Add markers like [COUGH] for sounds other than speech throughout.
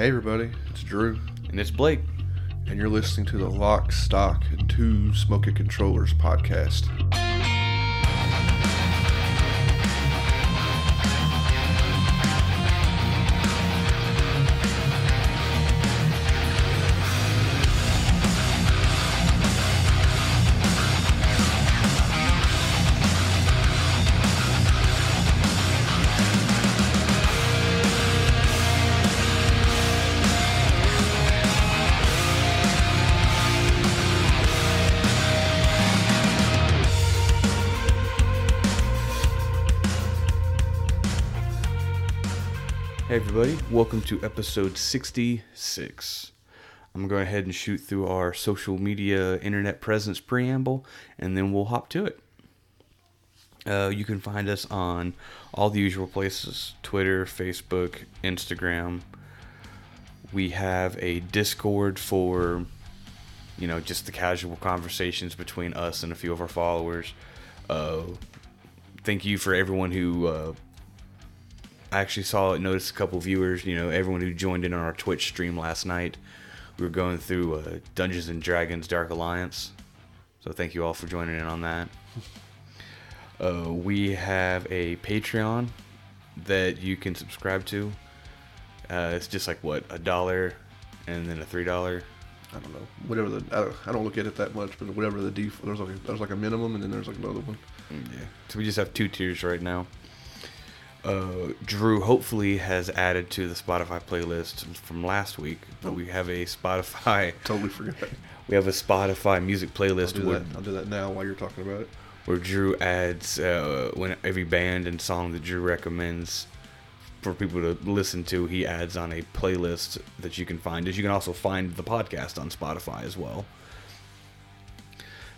Hey, everybody, it's Drew, And it's Blake. and you're listening to the Lock, Stock, and Two Smoking Controllers podcast. Everybody. Welcome to episode 66. I'm going to go ahead and shoot through our social media internet presence preamble, and then we'll hop to it. Uh, you can find us on all the usual places Twitter, Facebook, Instagram. We have a Discord for, you know, just the casual conversations between us and a few of our followers. Uh, thank you for everyone who uh, I actually saw it, noticed a couple viewers, you know, everyone who joined in on our Twitch stream last night. We were going through uh, Dungeons and Dragons Dark Alliance. So thank you all for joining in on that. Uh, we have a Patreon that you can subscribe to. Uh, it's just like what a dollar, and then a three dollar. I don't know, whatever the I don't, I don't look at it that much, but whatever the default, there's like a, there's like a minimum, and then there's like another one. Yeah. So we just have two tiers right now. Uh, Drew hopefully has added to the Spotify playlist from last week, but we have a Spotify [LAUGHS] Totally forgot. [LAUGHS] we have a Spotify music I'll playlist do where, that. I'll do that now while you're talking about it. where Drew adds uh, when every band and song that Drew recommends for people to listen to, he adds on a playlist that you can find. As you can also find the podcast on Spotify as well.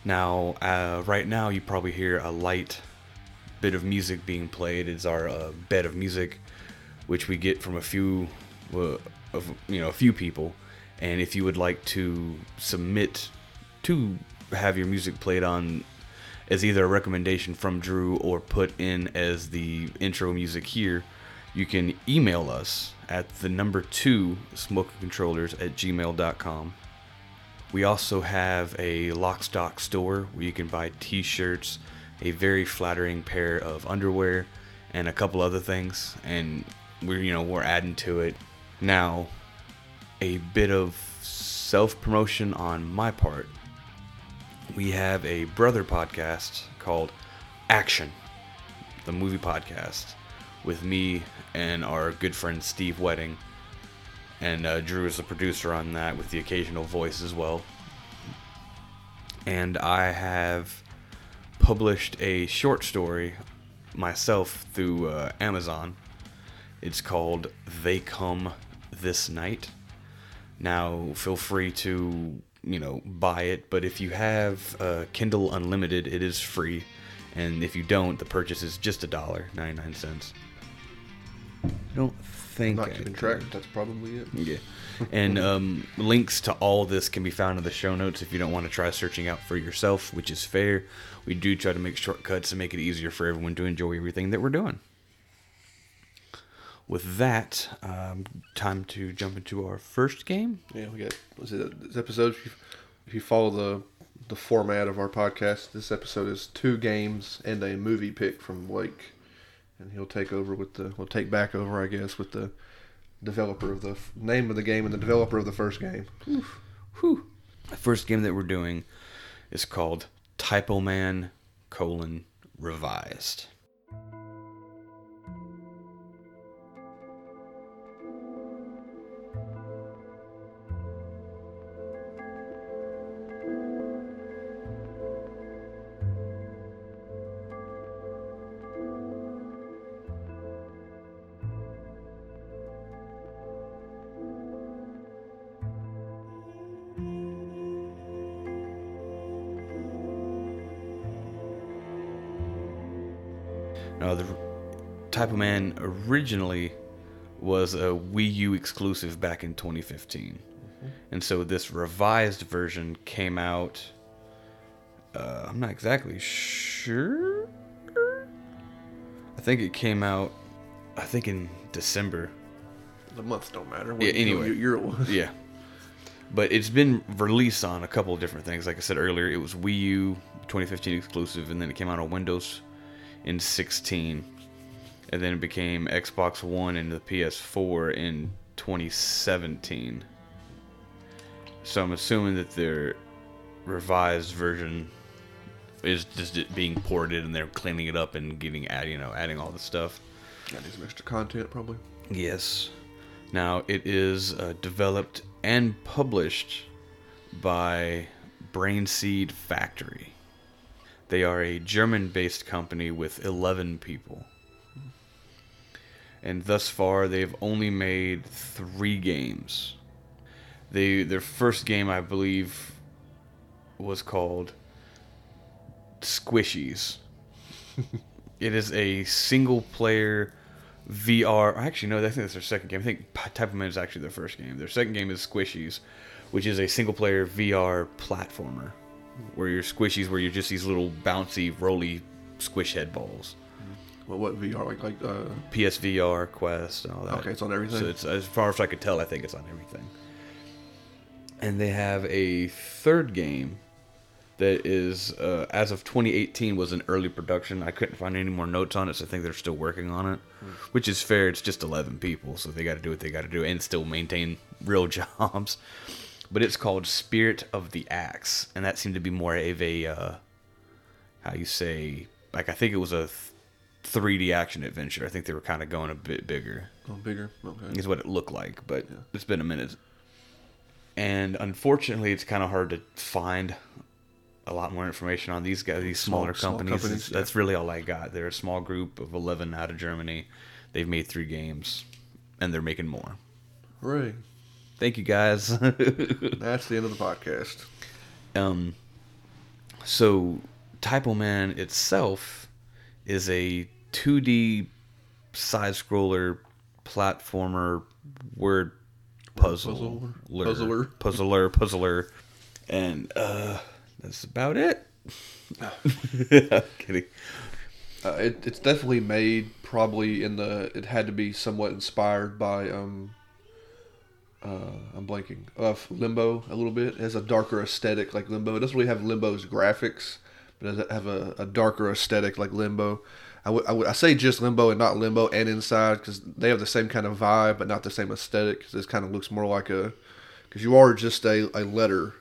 Now, uh, right now, you probably hear a light bit of music being played. is our uh, bed of music, which we get from a few, uh, of you know, a few people. And if you would like to submit to have your music played on as either a recommendation from Drew or put in as the intro music here, you can email us at the number two smoking controllers at gmail.com. We also have a Lockstock store where you can buy t-shirts, a very flattering pair of underwear, and a couple other things. And we're you know we're adding to it. Now, a bit of self-promotion on my part. We have a brother podcast called Action, the movie podcast, with me and our good friend Steve Wedding and uh, Drew is the producer on that with the occasional voice as well. And I have published a short story myself through uh, Amazon. It's called They Come This Night. Now, feel free to, you know, buy it, but if you have uh, Kindle Unlimited, it is free. And if you don't, the purchase is just a dollar, 99 cents. I don't think Not keeping track. That's probably it. yeah. And [LAUGHS] um, links to all this can be found in the show notes if you don't want to try searching out for yourself, which is fair. We do try to make shortcuts and make it easier for everyone to enjoy everything that we're doing. With that, um, time to jump into our first game. Yeah, we got. Was it this episode? If you, if you follow the the format of our podcast, this episode is two games and a movie pick from Blake, and he'll take over with the. We'll take back over, I guess, with the developer of the f- name of the game and the developer of the first game. Whew. The first game that we're doing is called Typo Man colon revised. Man originally was a Wii U exclusive back in 2015. And so this revised version came out. Uh, I'm not exactly sure. I think it came out, I think in December The months don't matter. Yeah, anyway. What year it was. Yeah. But it's been released on a couple of different things. Like I said earlier, it was Wii U 2015 exclusive, and then it came out on Windows in 16, and then it became Xbox One and the PS4 in 2017. So I'm assuming that their revised version is just being ported, and they're cleaning it up and giving add you know adding all the stuff. Got some extra content probably. Yes. Now it is uh, developed and published by Brainseed Factory. They are a German-based company with 11 people. And thus far they've only made 3 games. They their first game I believe was called Squishies. [LAUGHS] it is a single player VR. Actually, no, I think that's their second game. I think Typo Man is actually their first game. Their second game is Squishies, which is a single player VR platformer where you're squishies, where you're just these little bouncy, roly squish head balls. Well, what VR like like uh, PSVR, Quest, and all that. Okay, it's on everything? So it's as far as I could tell, I think it's on everything. And they have a third game that is, uh, as of 2018, was in early production. I couldn't find any more notes on it, so I think they're still working on it, which is fair. It's just 11 people, so they got to do what they got to do and still maintain [LAUGHS] real jobs. But it's called Spirit of the Axe, and that seemed to be more of a, uh, how you say, like I think it was a 3D action adventure. I think they were kind of going a bit bigger oh, bigger? Okay. is what it looked like, but it's been a minute. And unfortunately, it's kind of hard to find a lot more information on these guys, these Small- smaller small companies. companies, yeah. That's really all I got. They're a small group of 11 out of Germany. They've made three games, and they're making more. Hooray! Thank you, guys. [LAUGHS] That's the end of the podcast. um, so, Typo Man itself is a 2D side scroller platformer word puzzle puzzler? [LAUGHS] Puzzler? puzzler and uh that's about it [LAUGHS] kidding Uh, it, it's definitely made probably in the. It had to be somewhat inspired by um. Uh, I'm blanking. Of Limbo a little bit. It has a darker aesthetic like Limbo. It doesn't really have Limbo's graphics, but it does have a, a darker aesthetic like Limbo. I would I would I say just Limbo and not Limbo and Inside because they have the same kind of vibe but not the same aesthetic. 'cause this kind of looks more like a because you are just a, a letter.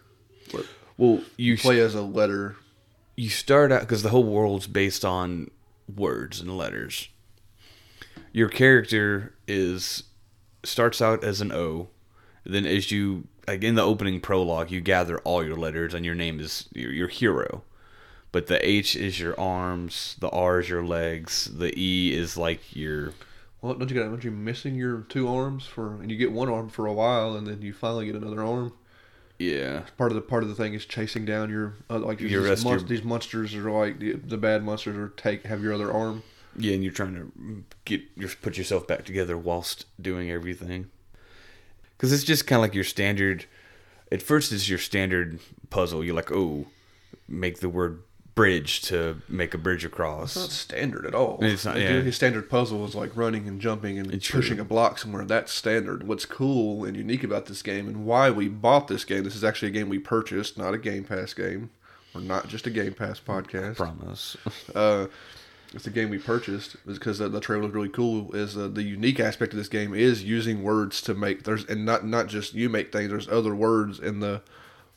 Well you Play as a letter. you start out because the whole world's based on words and letters. Your character is starts out as an O, then as you like in the opening prologue, you gather all your letters and your name is your, your hero. But the H is your arms, the R is your legs, the E is like your Well, don't you get? Aren't you missing your two arms for? And you get one arm for a while, and then you finally get another arm. yeah Part of the part of the thing is chasing down your uh, like these, mon- your- these monsters are like the, the bad monsters are take have your other arm. yeah, and you're trying to get your put yourself back together whilst doing everything. Because it's just kind of like your standard. At first, it's your standard puzzle. You're like, oh, make the word bridge to make a bridge across. It's not standard at all. It's not- yeah. His standard puzzle is like running and jumping and It's pushing true. a block somewhere. That's standard. What's cool and unique about this game and why we bought this game. This is actually a game we purchased, not a Game Pass game. We're not just a Game Pass podcast. Promise. [LAUGHS] uh, it's a game we purchased because the, the trailer was really cool. Is uh, the unique aspect of this game is using words to make there's and not not just you make things. There's other words in the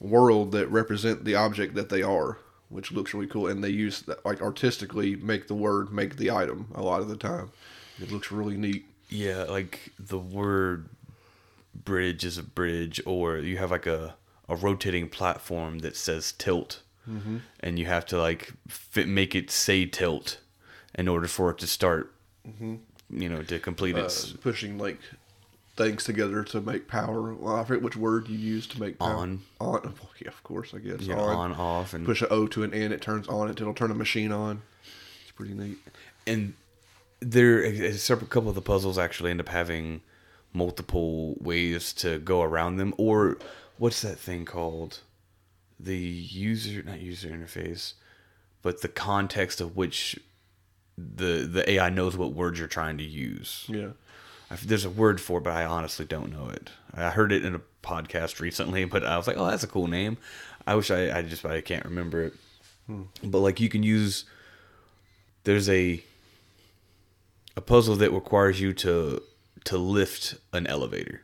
world that represent the object that they are, which looks really cool. And they use that like artistically make the word make the item a lot of the time. It looks really neat. yeah, like the word bridge is a bridge, or you have like a, a rotating platform that says tilt, Mm-hmm. and you have to like fit, make it say tilt in order for it to start. You know, to complete Uh, its pushing like things together to make power. Well, I forget which word you use to make power. On. On. Oh, well, yeah, of course, I guess. yeah, on, off, and push an O to an N, it turns on. It it'll turn a machine on. It's pretty neat. and there a separate couple of the puzzles actually end up having multiple ways to go around them or what's that thing called the user not user interface but the context of which the the AI knows what words you're trying to use Yeah. I, there's a word for it, but I honestly don't know it. I heard it in a podcast recently, but I was like, oh, that's a cool name. I wish I, I just I can't remember it. Hmm. But like you can use there's a a puzzle that requires you to to lift an elevator.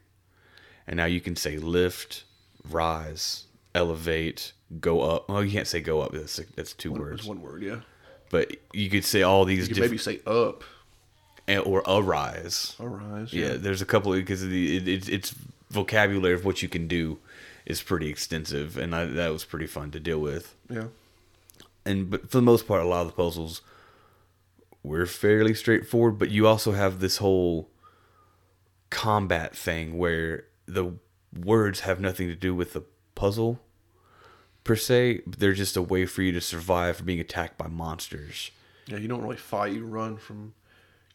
And now you can say lift, rise, elevate, go up. Well, you can't say go up. That's that's two It's words. one word, yeah. But you could say all these You could maybe say up. Or arise. Arise. Yeah, there's a couple because the it, it's it's vocabulary of what you can do is pretty extensive, and I, that was pretty fun to deal with. Yeah. And but for the most part, a lot of the puzzles were fairly straightforward. But you also have this whole combat thing where the words have nothing to do with the puzzle per se. They're just a way for you to survive from being attacked by monsters. Yeah, you don't really fight. You run from,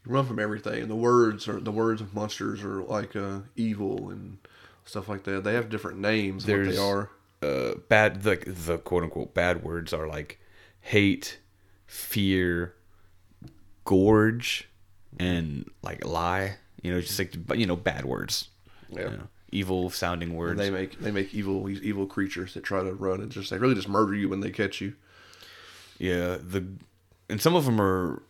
run from everything. And the words are the words of monsters are like uh, evil and stuff like that. They have different names. What they are. uh bad the the quote unquote bad words are like hate, fear, gorge, and like lie. You know, just like you know bad words. Yeah. You know, evil sounding And words. they make they make evil these evil creatures that try to run and just they really just murder you when they catch you. yeah, the and some of them are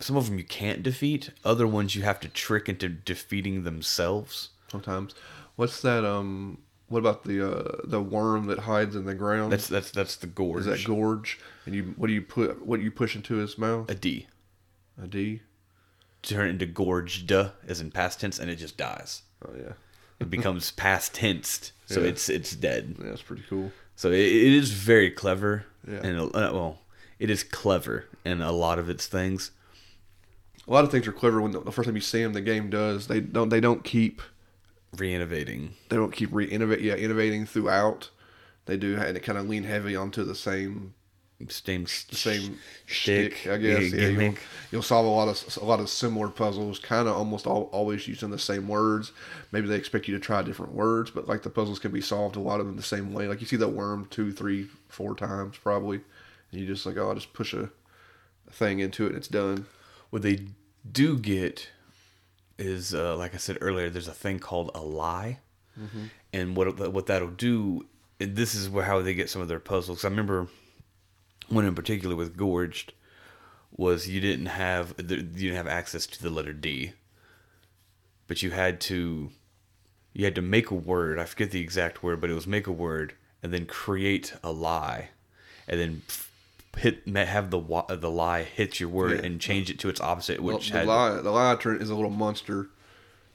some of them you can't defeat. Other ones you have to trick into defeating themselves. Sometimes. What's that? Um. What about the uh the worm that hides in the ground? That's that's that's the gorge. Is that gorge? And you what do you put? What do you push into his mouth? a D. A D. Turn it into gorged as in past tense, and it just dies. Oh yeah. It becomes [LAUGHS] past tensed, so Yeah. it's it's dead. Yeah, that's pretty cool. So it, it is very clever, Yeah. and uh, well, it is clever in a lot of its things. A lot of things are clever when the, first time you see them, the game does. They don't. They don't keep. Re-innovating. They don't keep re innovate. Yeah, innovating throughout. They do, and it kind of lean heavy onto the same Same, same shtick, shtick, I guess. yeah, you'll, you'll solve a lot of a lot of similar puzzles, kind of almost all, always using the same words. Maybe they expect you to try different words, but like the puzzles can be solved a lot of them the same way. Like you see that worm two, three, four times probably, and you just like, oh, I just push a, thing into it and it's done. What they do get is, uh, like I said earlier, there's a thing called a lie, and what what that'll do. And this is where how they get some of their puzzles. I remember one in particular with Gorged was you didn't have you didn't have access to the letter D, but you had to you had to make a word. I forget the exact word, but it was make a word and then create a lie, and then hit have the the lie hit your word Yeah. and change it to its opposite, which the had lie, the lie is a little monster,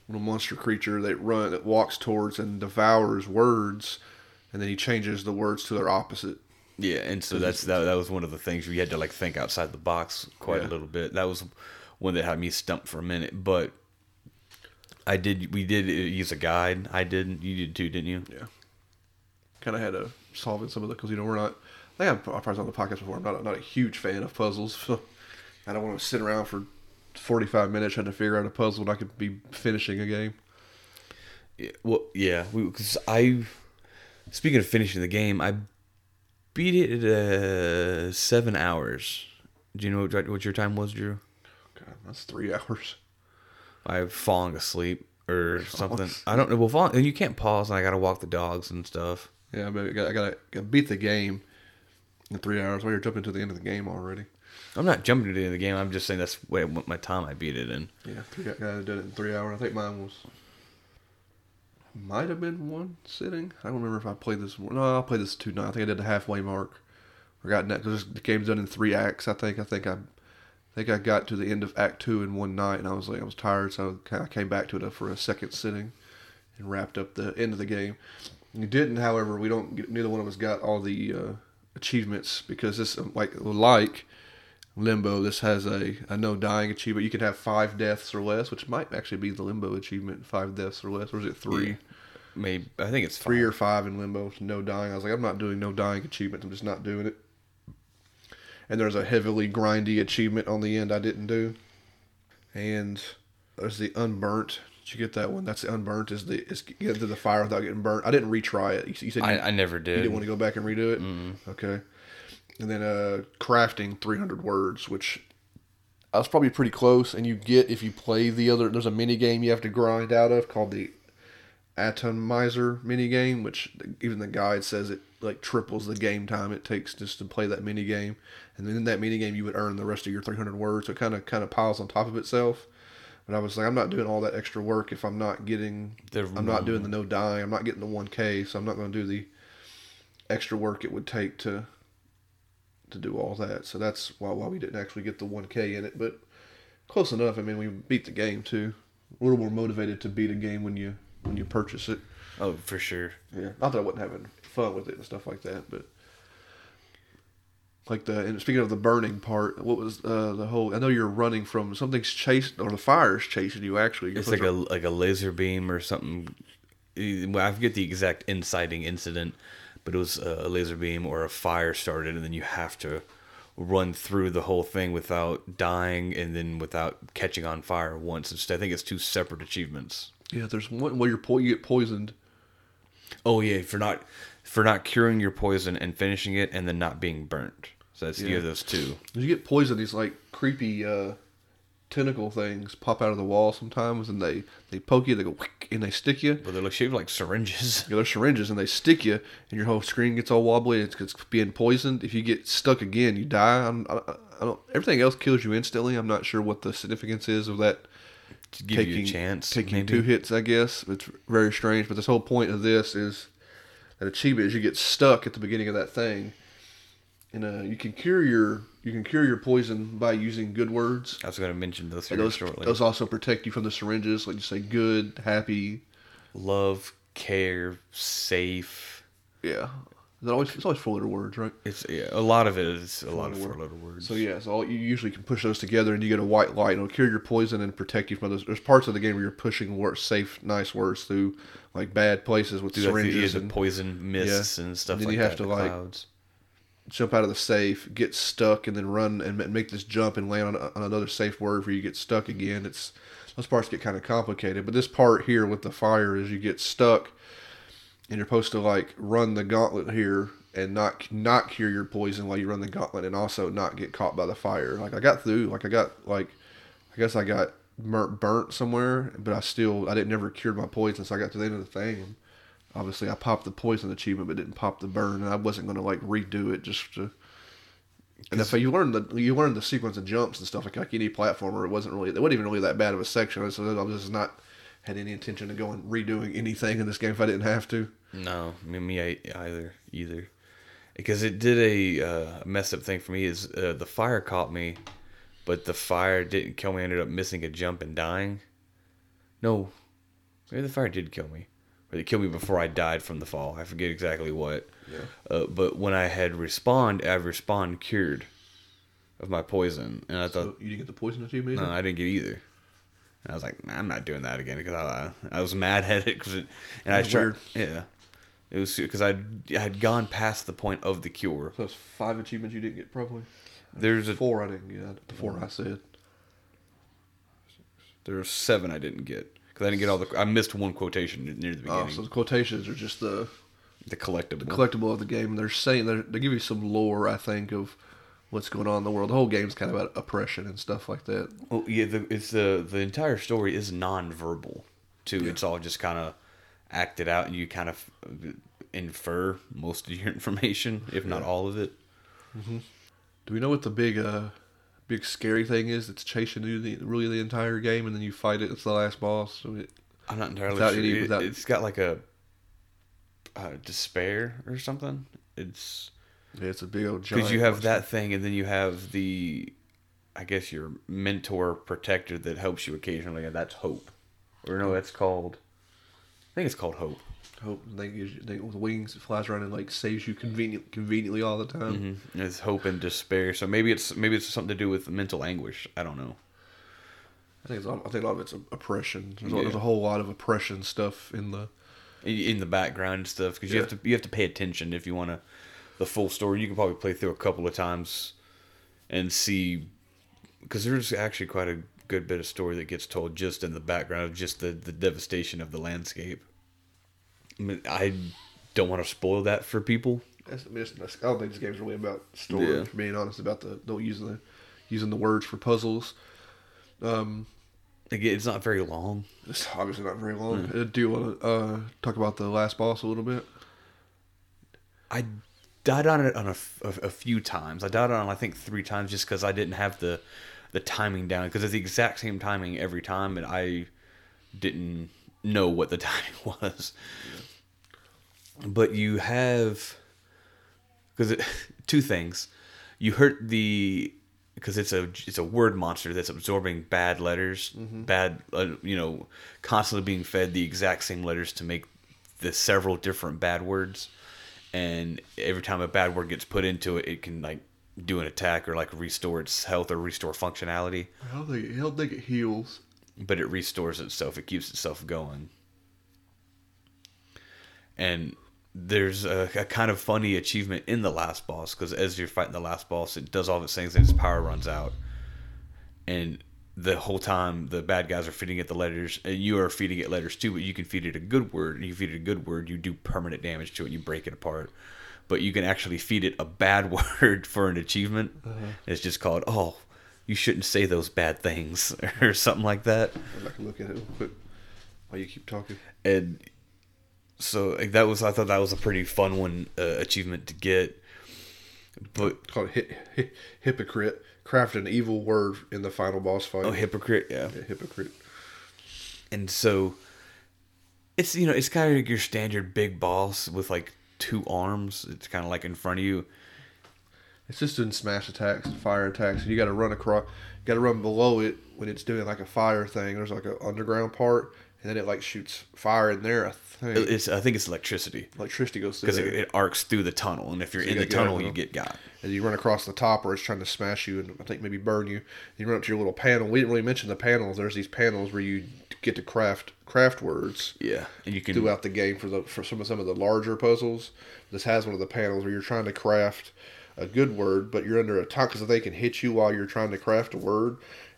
little monster creature that run that walks towards and devours words, and then he changes the words to their opposite. yeah, and so that's that, that was one of the things you had to like think outside the box quite Yeah. a little bit. That was one that had me stumped for a minute, but. I did. We did uh, use a guide. I did. You did too, didn't you? Yeah. Kind of had to solve it some of the because you know we're not. I think I've probably on the podcast before. I'm not not a huge fan of puzzles. So [LAUGHS] I don't want to sit around for 45 minutes trying to figure out a puzzle and I could be finishing a game. Yeah, well, yeah, because I, speaking of finishing the game, I beat it at uh, seven hours. Do you know what, what your time was, Drew? God, that's three [LAUGHS] hours. I've falling asleep or [LAUGHS] something. I don't know. Well, fall, and you can't pause, and I gotta walk the dogs and stuff. Yeah, but I got to beat the game in three hours. Well, you're jumping to the end of the game already. I'm not jumping to the end of the game. I'm just saying that's what what my time I beat it in. Yeah, three, I did it in three hours. I think mine was might have been one sitting. I don't remember if I played this. one- No, I played this two nights. I think I did the halfway mark. I got that because the game's done in three acts. I think. I think I, I think I got to the end of Act Two in one night, and I was like, I was tired, so I came back to it for a second sitting, and wrapped up the end of the game. You didn't, however, we don't. Neither one of us got all the uh, achievements because this, um, like, like Limbo, this has a, a no dying achievement. You can have five deaths or less, which might actually be the Limbo achievement, five deaths or less. Or is it three? Yeah. Maybe I think it's Three five. or five in Limbo, no dying. I was like, I'm not doing no dying achievements. I'm just not doing it. And there's a heavily grindy achievement on the end I didn't do. And there's the unburnt. Did you get that one? That's the unburnt. Is the is get into the fire without getting burnt. I didn't retry it. You, said you, I, I never did. you did. didn't want to go back and redo it. Okay. And then uh, crafting 300 words, which I was probably pretty close. And you get if you play the other. There's a mini game you have to grind out of called the Atomizer mini game, which even the guide says it like triples the game time it takes just to play that mini game. And then in that mini game, you would earn the rest of your 300 words. So it kind of kind of piles on top of itself. But I was like, I'm not doing all that extra work if I'm not getting. The- I'm not doing the no dying. I'm not getting the 1K. So I'm not going to do the extra work it would take to to do all that. So that's why why we didn't actually get the 1K in it. But close enough. I mean, we beat the game too. A little more motivated to beat a game when you when you purchase it. Oh, for sure. Yeah. Not that I wasn't having fun with it and stuff like that, but like the and speaking of the burning part, what was uh, the whole? I know you're running from something's chasing or the fire's chasing you. Actually, You're It's like a like a laser beam or something. Well, I forget the exact inciting incident, but it was a laser beam or a fire started, and then you have to run through the whole thing without dying and then without catching on fire once. It's, I think it's two separate achievements. yeah. There's one where you're po- you get poisoned. Oh yeah, for not for not curing your poison and finishing it, and then not being burnt. So that's you have those two. You get poisoned. These like creepy uh, tentacle things pop out of the wall sometimes, and they they poke you. They go and they stick you. But they look shaped like syringes. Yeah, they're syringes and they stick you, and your whole screen gets all wobbly. It's, it's being poisoned. If you get stuck again, you die. I'm, I, I don't. Everything else kills you instantly. I'm not sure what the significance is of that. To give you a chance. Taking maybe. two hits, I guess. It's very strange. But this whole point of this is that achievement is you get stuck at the beginning of that thing, and uh, you can cure your you can cure your poison by using good words. I was going to mention those And here those shortly. those also protect you from the syringes. Like you say, good, happy. Love, care, safe. Yeah, it's always it's always four letter words, right? It's yeah, a lot of it is a lot of Four-letter words. So yeah, so all, you usually can push those together, and you get a white light. It'll cure your poison and protect you from those. There's parts of the game where you're pushing words, safe, nice words through like bad places with Do like the, yeah, syringes and poison mists and stuff then like you have that. to, like, clouds. Jump out of the safe, get stuck, and then run and make this jump and land on, on another safe word where you get stuck again. It's those parts get kind of complicated, but this part here with the fire is you get stuck, and you're supposed to like run the gauntlet here and not not cure your poison while you run the gauntlet, and also not get caught by the fire. Like I got through, like I got like, I guess I got burnt, somewhere, but I still I didn't never cured my poison, so I got to the end of the thing. Obviously, I popped the poison achievement, but didn't pop the burn, and I wasn't going to like redo it just to. And if you learn the you learn the sequence of jumps and stuff like like any platformer, it wasn't really it wasn't even really that bad of a section. So I just not had any intention of going redoing anything in this game if I didn't have to. No, me, me either either, because it did a uh, messed up thing for me. Is uh, the fire caught me, but the fire didn't kill me. I ended up missing a jump and dying. No, maybe the fire did kill me, or it killed me before I died from the fall. I forget exactly what. Yeah. Uh, but when I had respawned, I respawned cured of my poison, and I thought you didn't get the poison achievement. no. I didn't get either. And I was like, nah, I'm not doing that again because I, I was mad at it because it, and I That's tried, yeah, it was because I I had gone past the point of the cure. So it's five achievements you didn't get probably. There's a Four I didn't get. The four I said. there's seven I didn't get because I didn't get all the I missed one quotation near the beginning. Oh, so the quotations are just the the collectible. the collectible of the game. They're saying they're, they give you some lore, I think, of what's going on in the world. The whole game's kind of about oppression and stuff like that. well, yeah, the, it's the the entire story is non-verbal too. It's all just kind of acted out, and you kind of infer most of your [LAUGHS] information, if not Yeah. all of it. Do we know what the big, uh, big scary thing is that's chasing you the really the entire game, and then you fight it? It's the last boss. So it, I'm not entirely Without sure. any- It- without- it's got like a uh, despair or something. It's yeah, it's a big old because you have monster. that thing, and then you have the, I guess your mentor protector that helps you occasionally, and that's hope. Or no, that's called. I think it's called hope. hope and they gives you they, with wings. It flies around and like saves you convenient conveniently all the time. Mm-hmm. It's hope and despair. So maybe it's maybe it's something to do with mental anguish. I don't know. I think it's, I think a lot of it's oppression. There's, a, Yeah. there's a whole lot of oppression stuff in the. in, in the background and stuff because you have to you have to pay attention if you want to the full story. You can probably play through a couple of times and see because there's actually quite a good bit of story that gets told just in the background of just the the devastation of the landscape. I, mean, I don't want to spoil that for people. That's, I, mean, it's, I don't think this game's really about story. Yeah. For being honest, about the don't using the using the words for puzzles. Um, Like, it's not very long. it's obviously not very long. Uh, Do you want to uh, talk about the last boss a little bit? I died on it on a, f- a- a few times. I died on it, I think three times just because I didn't have the the timing down because it's the exact same timing every time, and I didn't know what the [LAUGHS] timing was. But you have because [LAUGHS] two things. You hurt the because it's a it's a word monster that's absorbing bad letters, bad uh, you know, constantly being fed the exact same letters to make the several different bad words, and every time a bad word gets put into it, it can like do an attack or like restore its health or restore functionality, I don't think, I don't think it heals. but it restores itself. It keeps itself going. And there's a, a kind of funny achievement in the last boss because as you're fighting the last boss, it does all of its things and its power runs out. And the whole time, the bad guys are feeding it the letters, and you are feeding it letters too. But you can feed it a good word, and you feed it a good word, you do permanent damage to it, and you break it apart. But you can actually feed it a bad [LAUGHS] word for an achievement. It's just called oh, you shouldn't say those bad things [LAUGHS] or something like that. I can look at it real quick while you keep talking. and so like, that was I thought that was a pretty fun one uh, achievement to get. But It's called hi- hi- hypocrite. Craft an evil word in the final boss fight. oh, hypocrite, yeah. Yeah, hypocrite. And so it's you know it's kind of like your standard big boss with like two arms. It's kind of like in front of you. It's just doing smash attacks and fire attacks. And you got to run across, got to run below it when it's doing like a fire thing. There's like an underground part, and then it like shoots fire in there. I think It's I think it's electricity electricity goes through because it, it arcs through the tunnel, and if you're So in you the gotta get out tunnel, you get got. and you run across the top where it's trying to smash you and I think maybe burn you. You run up to your little panel. We didn't really mention the panels. There's these panels where you get to craft craft words Yeah, and you can throughout the game for the for some of some of the larger puzzles. This has one of the panels where you're trying to craft a good word, but you're under attack because they can hit you while you're trying to craft a word,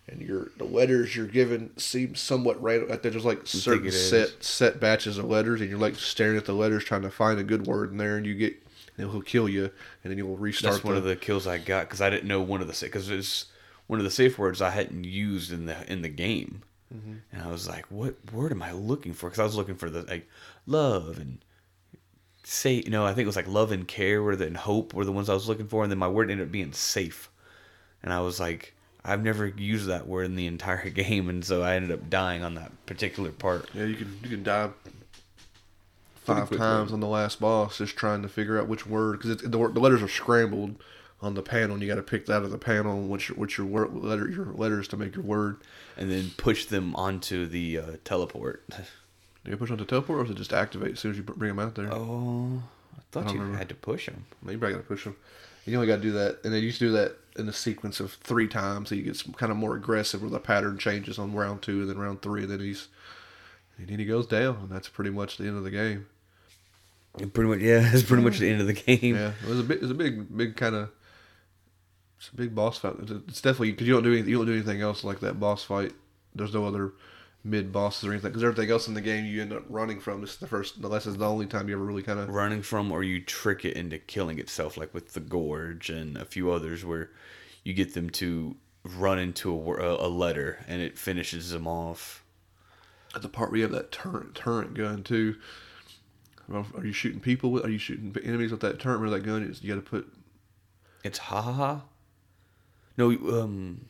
and your the letters you're given seem somewhat random. Like there's like certain it is. set set batches of letters, and you're like staring at the letters trying to find a good word in there, and you get and he'll kill you, and then you'll restart. That's one of the kills I got because I didn't know one of the because it's one of the safe words I hadn't used in the in the game, mm-hmm. and I was like, "What word am I looking for?" Because I was looking for the like love and say you know I think it was like love and care were the and hope were the ones I was looking for, and then my word ended up being safe, and I was like, I've never used that word in the entire [LAUGHS] game, and so I ended up dying on that particular part. Yeah, you can you can die five times on the last boss just trying to figure out which word because the, the letters are scrambled on the panel. and You got to pick that out of the panel which your which your word, letter your letters to make your word. And then push them onto the uh, teleport. [LAUGHS] Do you push on the teleport or is it just activate as soon as you bring them out there? Oh, I thought don't you remember. had to push them. Maybe I got to push them. You only got to do that, and they used to do that in a sequence of three times. So you get some kind of more aggressive, where the pattern changes on round two, and then round three, and then he's and then he goes down, and that's pretty much the end of the game. Pretty much, yeah. [LAUGHS] It's pretty much the end of the game. Yeah, it was a big, it was a big, big kind of, it's a big boss fight. It's, it's definitely because you don't do anything, you don't do anything else like that boss fight. There's no other mid bosses or anything because everything else in the game you end up running from. This is the first, unless it's the only time you ever really kind of. Running from, or you trick it into killing itself, like with the gorge and a few others, where you get them to run into a, a, letter and it finishes them off. At the part where you have that turret turret gun too. Are you shooting people with? Are you shooting enemies with that turret? or that gun is you got to put. It's ha ha ha. No, um,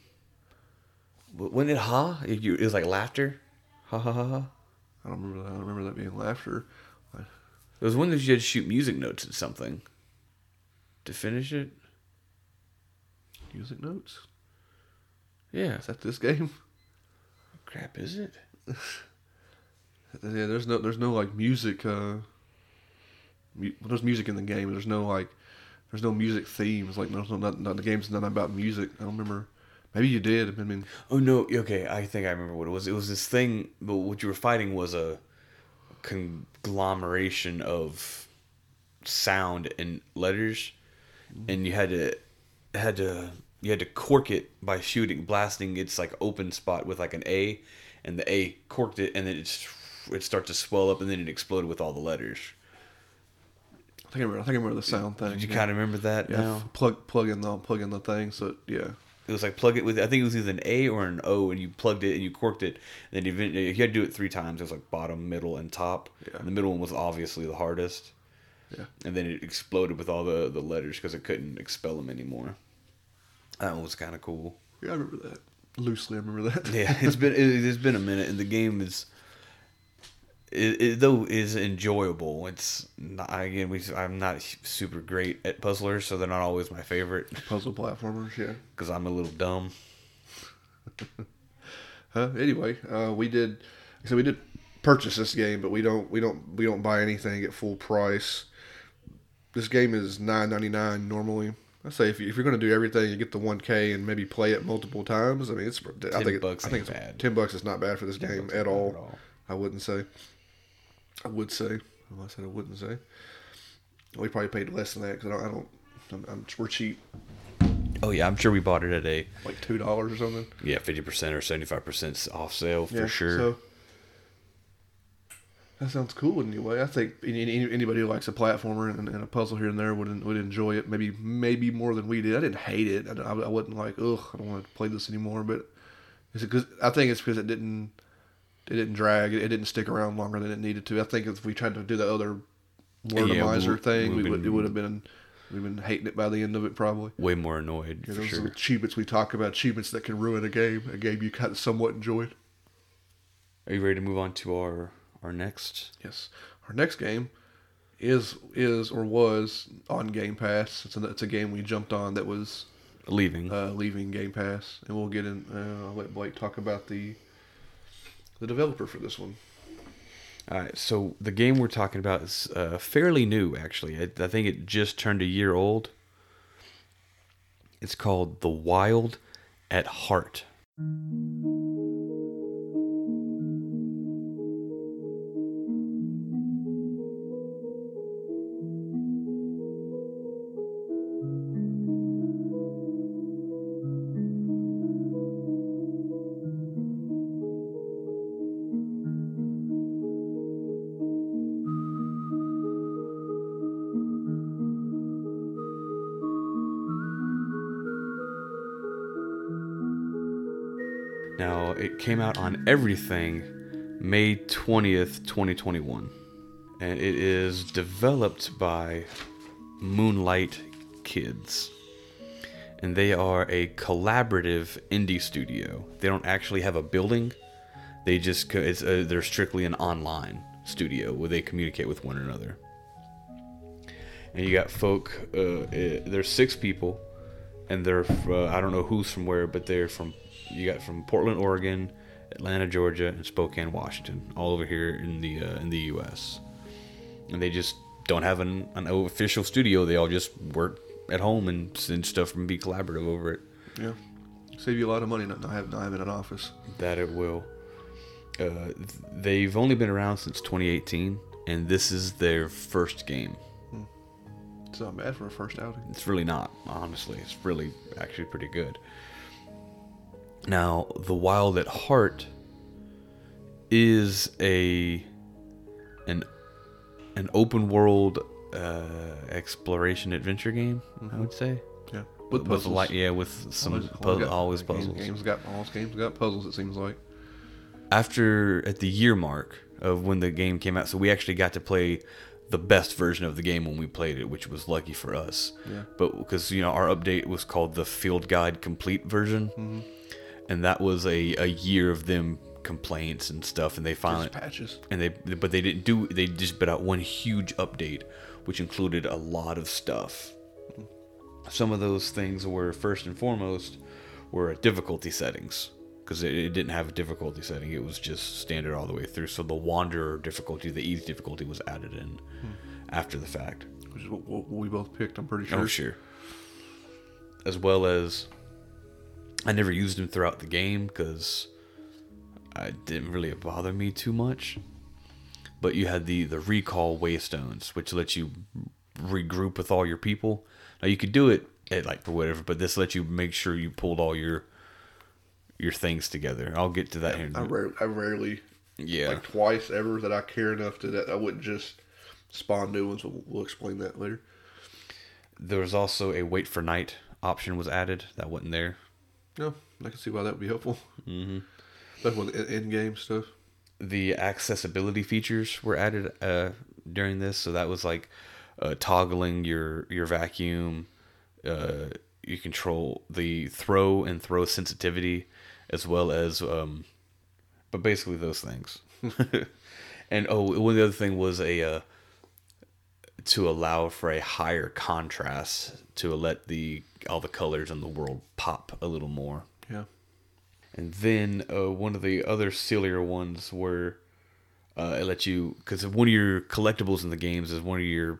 when it ha, it was like laughter. Ha ha ha ha. I don't remember that. I don't remember that being laughter. It was when you had to shoot music notes at something to finish it. Music notes. Yeah. Is that this game? Crap, is it? [LAUGHS] Yeah, there's no there's no like music. Uh, mu- there's music in the game. There's no like there's no music themes. Like there's no not, not the game's not about music. I don't remember. Maybe you did. I mean, Oh no, okay, I think I remember what it was. It was this thing, but what you were fighting was a conglomeration of sound and letters, mm-hmm. and you had to had to you had to cork it by shooting, blasting its like open spot with like an A, and the A corked it, and then it's it started to swell up, and then it exploded with all the letters. I think I remember. I think I remember the sound thing. Did you yeah. kind of remember that yeah, now? plug plug in the plug in the thing. So yeah, It was like plug it with I think it was either an A or an O, and you plugged it and you corked it. And then you, you had to do it three times. It was like bottom, middle, and top. Yeah. And the middle one was obviously the hardest. Yeah. And then it exploded with all the the letters because it couldn't expel them anymore. That one was kind of cool. Yeah, I remember that. Loosely, I remember that. Yeah, it's been it, it's been a minute, and the game is. It, it though is enjoyable. It's not again. We I'm not super great at puzzlers, so they're not always my favorite Puzzle platformers, yeah. because I'm a little dumb. [LAUGHS] Huh? Anyway, uh, we did. So we did purchase this game, but we don't. We don't. We don't buy anything at full price. This game is nine ninety nine normally. I say if, you, if you're going to do everything, you get the one K and maybe play it multiple times. I mean, it's. I 10 think. It, I think it's, bad. ten bucks is not bad for this game at all. at all. I wouldn't say. I would say. Well, I said I wouldn't say. We probably paid less than that because I don't. I don't I'm, I'm, we're cheap, Oh yeah, I'm sure we bought it at a like two dollars or something. yeah fifty percent or seventy five percent off sale for sure. So that sounds cool anyway. I think any, any- anybody who likes a platformer and, and a puzzle here and there would would enjoy it. Maybe maybe more than we did. I didn't hate it. I, I, I wasn't like ugh. I don't want to play this anymore. But is it because I think it's because it didn't it didn't drag. It, didn't stick around longer than it needed to. I think if we tried to do the other randomizer we- thing, we would it would have been we've been hating it by the end of it probably. Way more annoyed Yeah, for those sure. achievements we talk about. Achievements that can ruin a game. A game you kind of somewhat enjoyed. Are you ready to move on to our our next? Yes. Our next game is is or was on Game Pass. It's a, it's a game we jumped on that was Leaving. uh, leaving Game Pass, and we'll get in. Uh, I'll let Blake talk about the the developer for this one. All right, so the game we're talking about is uh, fairly new, actually. I, I think it just turned a year old. It's called The Wild at Heart. Came out on everything May 20th, 2021. And it is developed by Moonlight Kids. And they are a collaborative indie studio. They don't actually have a building. They just it's uh, they're strictly an online studio where they communicate with one another. And you got folk. Uh, uh, there's six people, and they're uh, I don't know who's from where, but they're from. You got from Portland, Oregon, Atlanta, Georgia, and Spokane, Washington, all over here in the uh, in the U.S. And they just don't have an, an official studio. They all just work at home and send stuff and be collaborative over it. Yeah, save you a lot of money not, not, having, not having an office. That it will. Uh, they've only been around since 2018, and this is their first game. It's not bad for a first outing. It's really not, honestly. It's really actually pretty good. Now, The Wild at Heart is a an an open world uh, exploration adventure game. I would say Yeah, with with puzzles. light, yeah, with some Always- got- always puzzles. Games got all games got puzzles. It seems like. after at the year mark of when the game came out, so we actually got to play the best version of the game when we played it, which was lucky for us. Yeah. But because you know our update was called the Field Guide Complete version, Mm-hmm. And that was a, a year of them complaints and stuff, and they finally patches. and they but they didn't do they just put out one huge update, which included a lot of stuff. Some of those things were first and foremost were difficulty settings because it, it didn't have a difficulty setting; it was just standard all the way through. So the Wanderer difficulty, the easy difficulty, was added in hmm. after the fact. Which is what, what we both picked. I'm pretty oh, sure. Oh, sure. As well as, I never used them throughout the game because it didn't really bother me too much. But you had the the recall waystones, which lets you regroup with all your people. Now you could do it at like for whatever, but this lets you make sure you pulled all your your things together. I'll get to that here. in a I, rare, I rarely, Yeah. like twice ever that I care enough to that I wouldn't just spawn new ones. We'll, we'll explain that later. There was also a wait for night option was added that wasn't there No, I can see why that would be helpful. Mm-hmm. That's with in game stuff. The accessibility features were added uh, during this, so that was like uh, toggling your your vacuum. Uh, you control the throw and throw sensitivity, as well as, um, but basically those things. [LAUGHS] and oh, one the other thing was a uh, to allow for a higher contrast to let the all the colors in the world pop a little more. Yeah. And then uh, one of the other sillier ones were uh, it let you because one of your collectibles in the games is one of your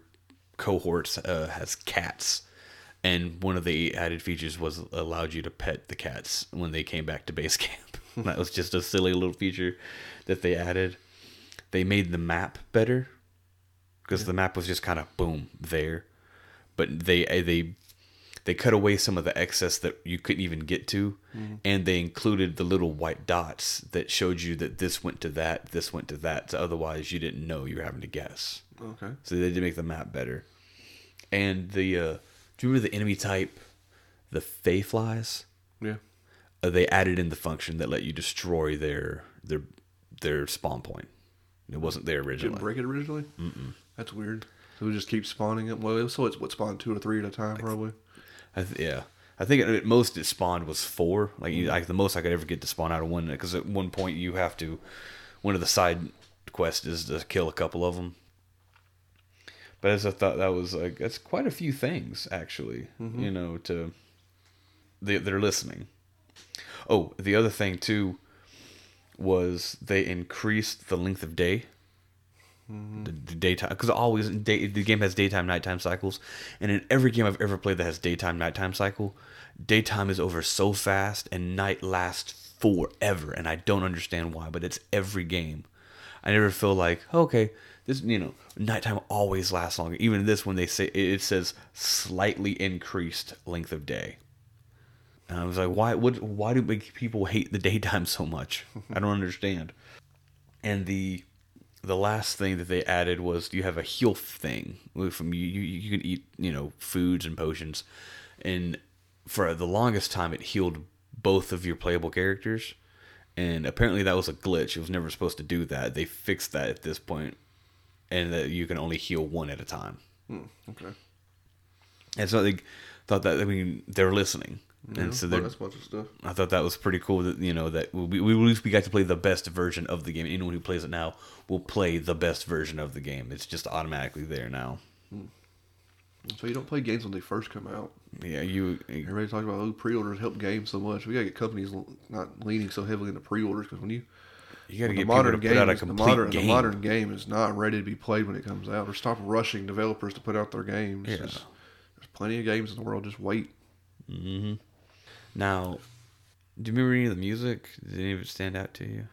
cohorts uh, has cats, and one of the added features was allowed you to pet the cats when they came back to base [LAUGHS] camp. that was just a silly little feature that they added. They made the map better because yeah. the map was just kind of boom there, but they they they cut away some of the excess that you couldn't even get to mm-hmm. and they included the little white dots that showed you that this went to that this went to that so otherwise you didn't know you were having to guess. Okay. So they did make the map better. And the uh do you remember the enemy type the fey flies yeah. Uh, they added in the function that let you destroy their their their spawn point. It wasn't there originally. didn't break it originally? Mm-mm. That's weird so we just keep spawning it well so it's what spawned two or three at a time probably I th- yeah. I think at most it spawned was four. Like, you, like the most I could ever get to spawn out of one. Because at one point you have to, one of the side quests is to kill a couple of them. But as I thought, that was like that's quite a few things actually. Mm-hmm. You know, to they they're listening. Oh, the other thing too was they increased the length of day Mm-hmm. The, the, daytime because always day, the game has daytime nighttime cycles. And in every game i've ever played that has daytime nighttime cycle daytime is over so fast and night lasts forever. And i don't understand why but it's every game. I never feel like okay this you know nighttime always lasts longer. Even this when they say it says slightly increased length of day. And i was like why what why do people hate the daytime so much? I don't understand. And the the last thing that they added was you have a heal thing from you, you you can eat you know foods and potions. And for the longest time it healed both of your playable characters. And apparently that was a glitch. It was never supposed to do that. They fixed that at this point and that you can only heal one at a time. Hmm, okay. And so they thought that i mean they're listening yeah, and so that's bunch of stuff. I thought that was pretty cool that you know that we, we at least we got to play the best version of the game. Anyone who plays it now will play the best version of the game. It's just automatically there now. Hmm. So you don't play games when they first come out. Yeah, you. Everybody talks about oh pre-orders help games so much. We gotta get companies not leaning so heavily into pre-orders because when you you got to get modern game, the modern, game. The modern game is not ready to be played when it comes out. Or stop rushing developers to put out their games. Yeah. There's, there's plenty of games in the world. Just wait. Mm-hmm. Now, do you remember any of the music? Did any of it stand out to you?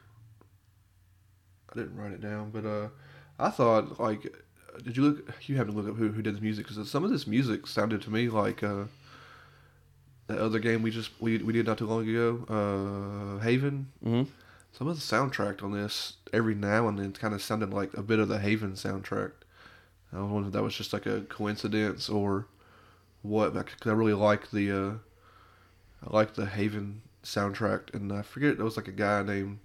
I didn't write it down, but uh, I thought like, did you look? You have to look up who who did the music because some of this music sounded to me like uh, the other game we just we we did not too long ago, uh, Haven. Mm-hmm. Some of the soundtrack on this every now and then kind of sounded like a bit of the Haven soundtrack. I don't know if that was just like a coincidence or what, because I really like the. Uh, I like the Haven soundtrack, and I forget it was like a guy named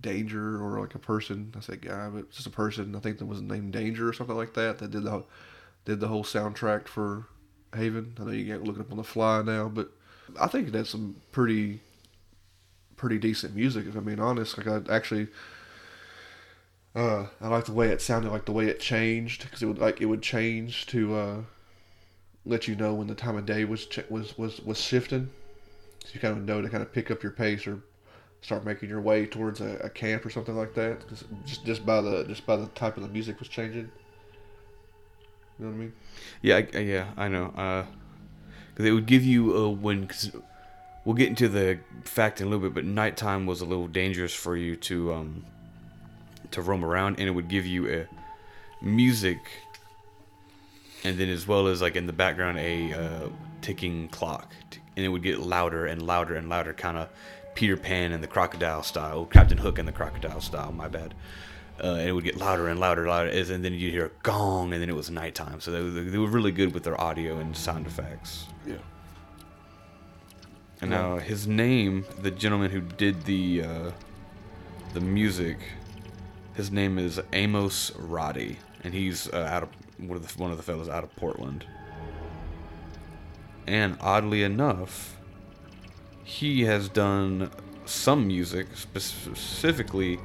Danger or like a person. I say guy, but just a person. I think that was named Danger or something like that. That did the did the whole soundtrack for Haven. I know you can't look it up on the fly now, but I think that's some pretty pretty decent music. If I'm being honest, like I actually. Uh, I like the way it sounded, like the way it changed, because it would like it would change to uh, let you know when the time of day was was was was shifting. So you kind of know to kind of pick up your pace or start making your way towards a, a camp or something like that. Just just by the just by the type of the music was changing. You know what I mean? Yeah, I, yeah, I know. Because uh, it would give you a when cause we'll get into the fact in a little bit, but nighttime was a little dangerous for you to um to roam around, and it would give you a music and then as well as like in the background a uh, ticking clock, and it would get louder and louder and louder, kind of Peter Pan and the crocodile style, Captain Hook and the crocodile style. My bad. Uh, and it would get louder and louder, louder, and then you'd hear a gong, and then it was nighttime. So they, they were really good with their audio and sound effects. Yeah. And now his name, the gentleman who did the uh, the music, his name is Amos Roddy, and he's uh, out of one of the one of the fellows out of Portland. And oddly enough, he has done some music, specifically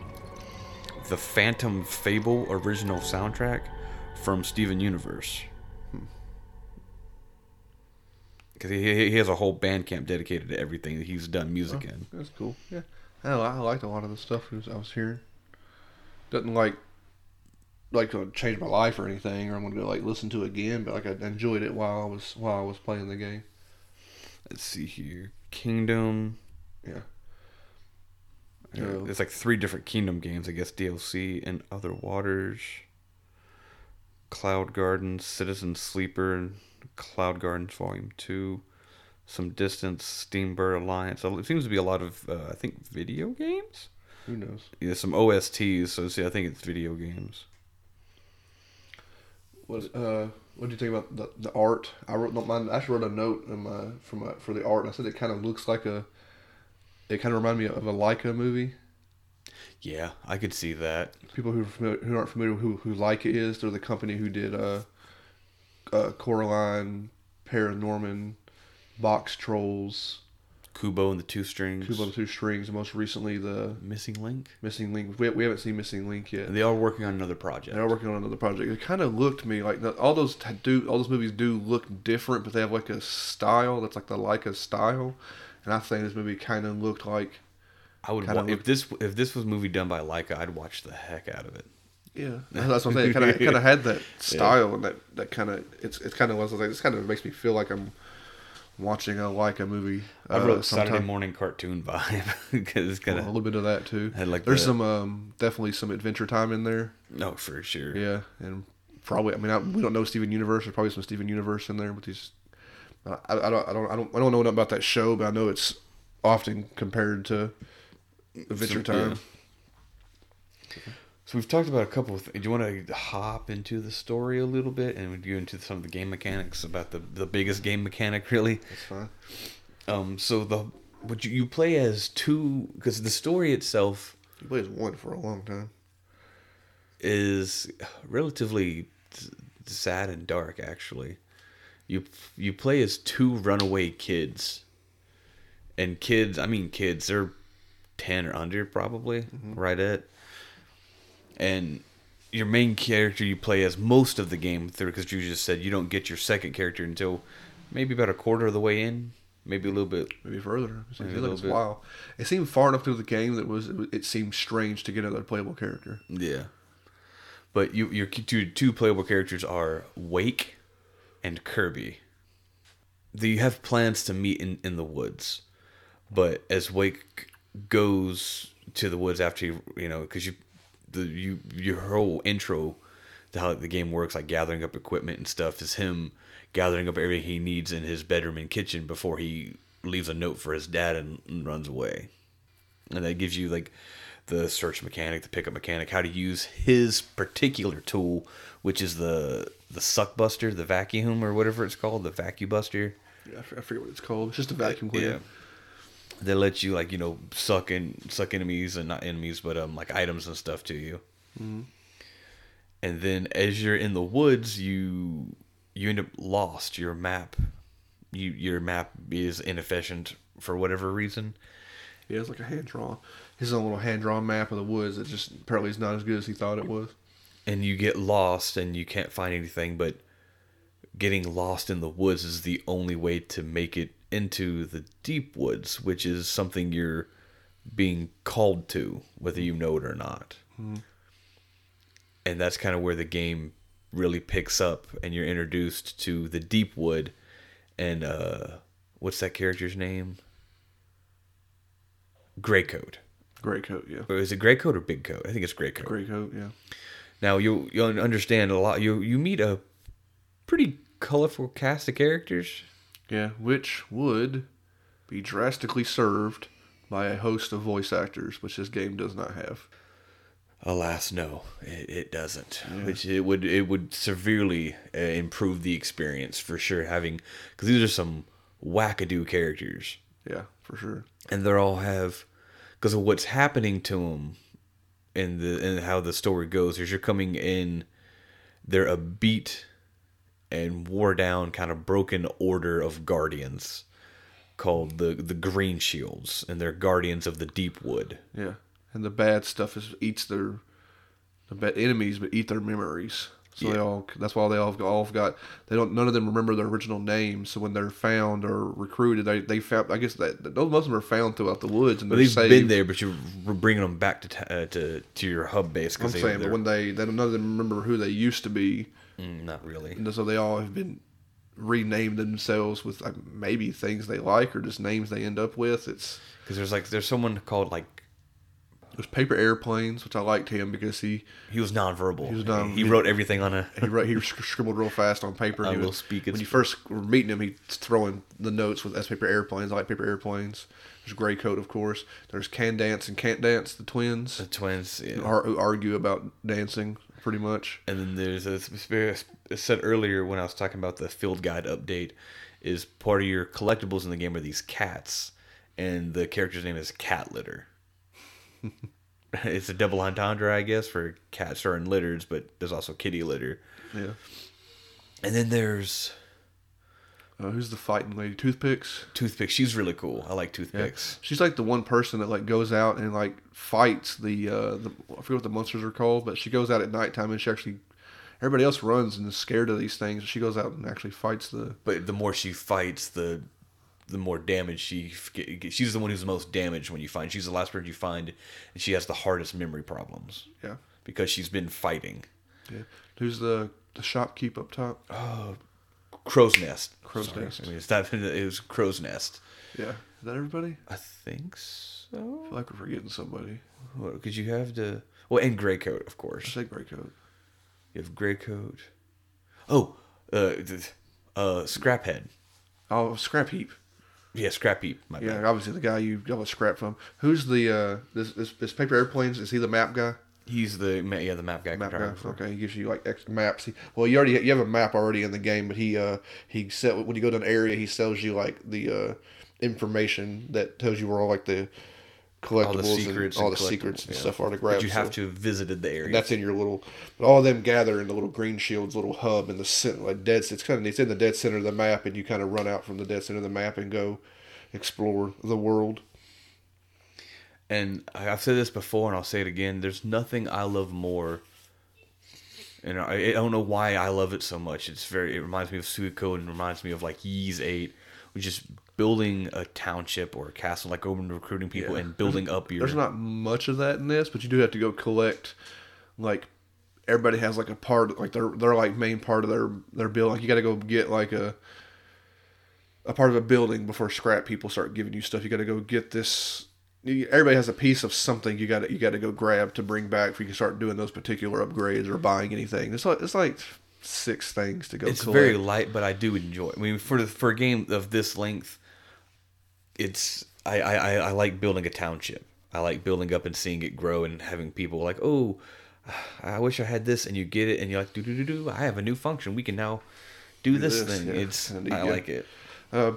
the Phantom Fable original soundtrack from Steven Universe. Hmm. Because he, he has a whole Bandcamp dedicated to everything that he's done music Oh, in. That's cool. Yeah, I, li- I liked a lot of the stuff I was hearing. Doesn't like like to change my life or anything, or I'm gonna go like listen to it again. But like I enjoyed it while I was while I was playing the game. Let's see here. Kingdom. Yeah. Yeah, Yeah. It's like three different Kingdom games, I guess. DLC and Other Waters, Cloud Gardens, Citizen Sleeper, and Cloud Gardens Volume 2, some Distance, Steambird Alliance. So It seems to be a lot of, uh, I think, video games? Who knows? Yeah, some OSTs, so see, I think it's video games. What uh what do you think about the, the art? I wrote mine. I actually wrote a note in my from my, for the art. And I said it kind of looks like a. It kind of reminded me of a Laika movie. Yeah, I could see that. People who are familiar, who aren't familiar with who who Laika is, they're the company who did uh, uh Coraline, Paranorman, Boxtrolls, Kubo and the Two Strings. Kubo and the Two Strings, and most recently the Missing Link. Missing Link. We, we haven't seen Missing Link yet. And they are working on another project. They are working on another project. It kind of looked to me like all those do all those movies do look different, but they have like a style that's like the Laika style, and I think this movie kind of looked like I would Kinda if this if this was a movie done by Laika, I'd watch the heck out of it. yeah. [LAUGHS] That's what I'm saying. It kind of kind of had that style and that that kind of it's it's kind of was like this kind of makes me feel like I'm watching a Laika movie. I uh, wrote Saturday morning cartoon vibe [LAUGHS] because it's a little bit of that too. Like There's the- some um, definitely some adventure time in there. no for sure. Yeah, and probably I mean I, we don't know Steven Universe. There's probably some Steven Universe in there with these. I, I don't I don't I don't I don't know enough about that show, but I know it's often compared to Adventure Some- Time. yeah. So we've talked about a couple of. Th- do you want to hop into the story a little bit and go into some of the game mechanics about the the biggest game mechanic [LAUGHS] really? That's fine. Um, so the what you, you play as two because the story itself He plays one for a long time. is relatively sad and dark actually you you play as two runaway kids and kids i mean kids they're 10 or under probably right at and your main character you play as most of the game through because you just said you don't get your second character until maybe about a quarter of the way in maybe a little bit Maybe further. It Maybe seems a like little it's a while. It seemed far enough through the game that was it seemed strange to get another playable character. Yeah. But you your two two playable characters are Wake and Kirby. The- You have plans to meet in, in the woods, but as Wake goes to the woods after you you know because you the you your whole intro to how the game works like gathering up equipment and stuff is him gathering up everything he needs in his bedroom and kitchen before he leaves a note for his dad and, and runs away and that gives you like the search mechanic, the pickup mechanic, how to use his particular tool, which is the the suck buster, the vacuum or whatever it's called, the vacuum buster. Yeah, I forget what it's called. It's just a vacuum cleaner. That lets you like you know suck in suck enemies and not enemies, but um like items and stuff to you. And then as you're in the woods, you you end up lost. Your map, you your map is inefficient for whatever reason. Yeah, it's like a hand drawn. His own little hand drawn map of the woods that just apparently is not as good as he thought it was. and you get lost and you can't find anything but getting lost in the woods is the only way to make it into the deep woods which is something you're being called to whether you know it or not and that's kind of where the game really picks up and you're introduced to the deep wood and uh what's that character's name gray coat Gray coat, yeah. or is it gray coat or big coat i think it's gray coat Gray coat, yeah. now you you'll understand a lot. You you meet a pretty colorful cast of characters. Yeah, which would be drastically served by a host of voice actors, which this game does not have. Alas, no, it, it doesn't. Which it would it would severely uh, improve the experience for sure. Having because these are some wackadoo characters. Yeah, for sure. and they're all have because of what's happening to them and the and how the story goes is you're coming in they're a beat and wore down kind of broken order of guardians called the the green shields and they're guardians of the deep wood Yeah, and the bad stuff is eats their the bad enemies, but eat their memories. So they all. That's why they all have, all got. They don't. None of them remember their original names. So when they're found or recruited, they they found. I guess that that- most of them are found throughout the woods and but they've saved. been there but you're bringing them back to uh, to to your hub base I'm they, saying, but when they, they none of them remember who they used to be, mm, not really and so they all have been renamed themselves with like, maybe things they like or just names they end up with. It's because there's like there's someone called like there's paper airplanes, which I liked him because he he was nonverbal. He was non- He wrote everything on a [LAUGHS] he wrote, he scribbled real fast on paper. I He will was- speak when you first were meeting him, he's throwing the notes with S paper airplanes. I like paper airplanes. There's Gray Coat, of course. There's Can Dance and Can't Dance, the twins the twins. Yeah. ar- who argue about dancing pretty much. And then there's a it said earlier when I was talking about the field guide update is part of your collectibles in the game are these cats, and the character's name is Cat Litter. [LAUGHS] it's a double entendre, I guess, for cats are in litters, but there's also kitty litter. Yeah. And then there's Uh, who's the fighting lady? Toothpicks. Toothpick. She's really cool. I like Toothpicks. She's like the one person that like goes out and like fights the uh the I forget what the monsters are called, but she goes out at nighttime and she actually everybody else runs and is scared of these things. She goes out and actually fights the But the more she fights, the the more damage she. She's the one who's the most damaged when you find. She's the last person you find, and she has the hardest memory problems yeah. because she's been fighting. Yeah. Who's the the shopkeep up top? Crow's Nest. Crow's Sorry. Nest. I mean, it's not, it was Crow's Nest. Yeah. Is that everybody? I think so. I feel like we're forgetting somebody. Because you have the. Well, and Grey Coat, of I course. say Gray Coat. You have Grey Coat. Oh, uh, uh, Scraphead. Oh, Scrap Heap. Yeah, Scrap Heap. Yeah, bad. obviously the guy you got a scrap from. Who's the uh this this, this paper airplanes? Is he the map guy? He's the yeah the map guy. Map guy. Okay, he gives you like extra maps. He, well, you already you have a map already in the game, but he uh he sell when you go to an area, he sells you like the uh information that tells you where all like the collectibles all the secrets and all and the secrets and yeah. stuff are to grab. But you have so- to have visited the area. That's in your little. But all of them gather in the little green shield's little hub in the center, like dead. It's kind of it's in the dead center of the map, and you kind of run out from the dead center of the map and go explore the world. And I've said this before, and I'll say it again. There's nothing I love more, and I, I don't know why I love it so much. It's very. It reminds me of Suikoden and reminds me of like Ys Eight, which is building a township or a castle, like open recruiting people Yeah. and building up your. There's not much of that in this, but you do have to go collect. Like everybody has like a part, like their their like main part of their their build. Like you got to go get like a a part of a building before scrap people start giving you stuff. You got to go get this. Everybody has a piece of something you got to you got to go grab to bring back before you can start doing those particular upgrades or buying anything. It's like it's like six things to go. it's collect. very light, but I do enjoy. it. I mean, for for a game of this length, it's I, I I like building a township. I like building up and seeing it grow and having people like, oh, I wish I had this, and you get it, and you're like, do do do do. I have a new function. We can now do, this, this, thing. yeah. It's I like it. Uh,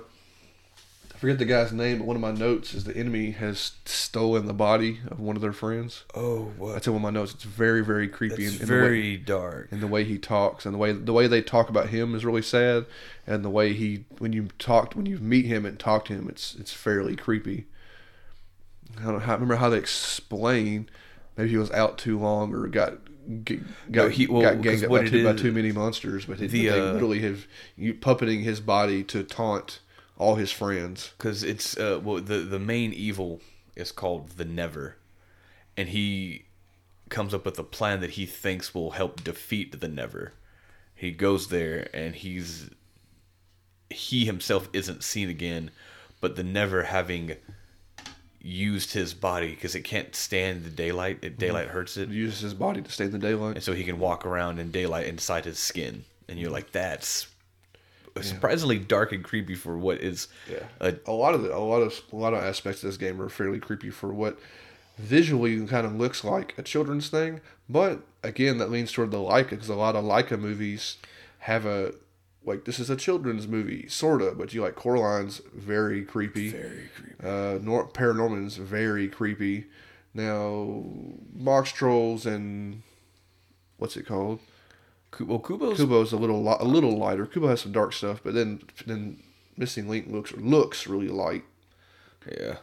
forget the guy's name, but one of my notes is the enemy has stolen the body of one of their friends. Oh, what? That's in one of my notes. It's very, very creepy. It's in the way, very dark. And the way he talks and the way the way they talk about him is really sad, and the way he when you talk when you meet him and talk to him, it's it's fairly creepy. I don't know how, remember how they explain. Maybe he was out too long or got got No, he- well, got ganged up by by too many monsters, but, he, the, they uh, literally have you puppeting his body to taunt all his friends. because it's uh well the the main evil is called the Never, and he comes up with a plan that he thinks will help defeat the Never. He goes there and he's he himself isn't seen again, but the Never having used his body because it can't stand the daylight. It, daylight hurts it, He uses his body to stay in the daylight. and so he can walk around in daylight inside his skin. And you're like, that's surprisingly dark and creepy for what is Yeah, a a lot of the, a lot of a lot of aspects of this game are fairly creepy for what visually kind of looks like a children's thing. But again, that leans toward the Laika because a lot of Laika movies have a like this is a children's movie, sorta, but you like Coraline's very creepy. Very creepy. Uh, Nor- Paranorman's very creepy. Now, Boxtrolls and what's it called? Well, Kubo's Kubo's a little li- a little lighter. Kubo has some dark stuff, but then then Missing Link looks looks really light. Yeah.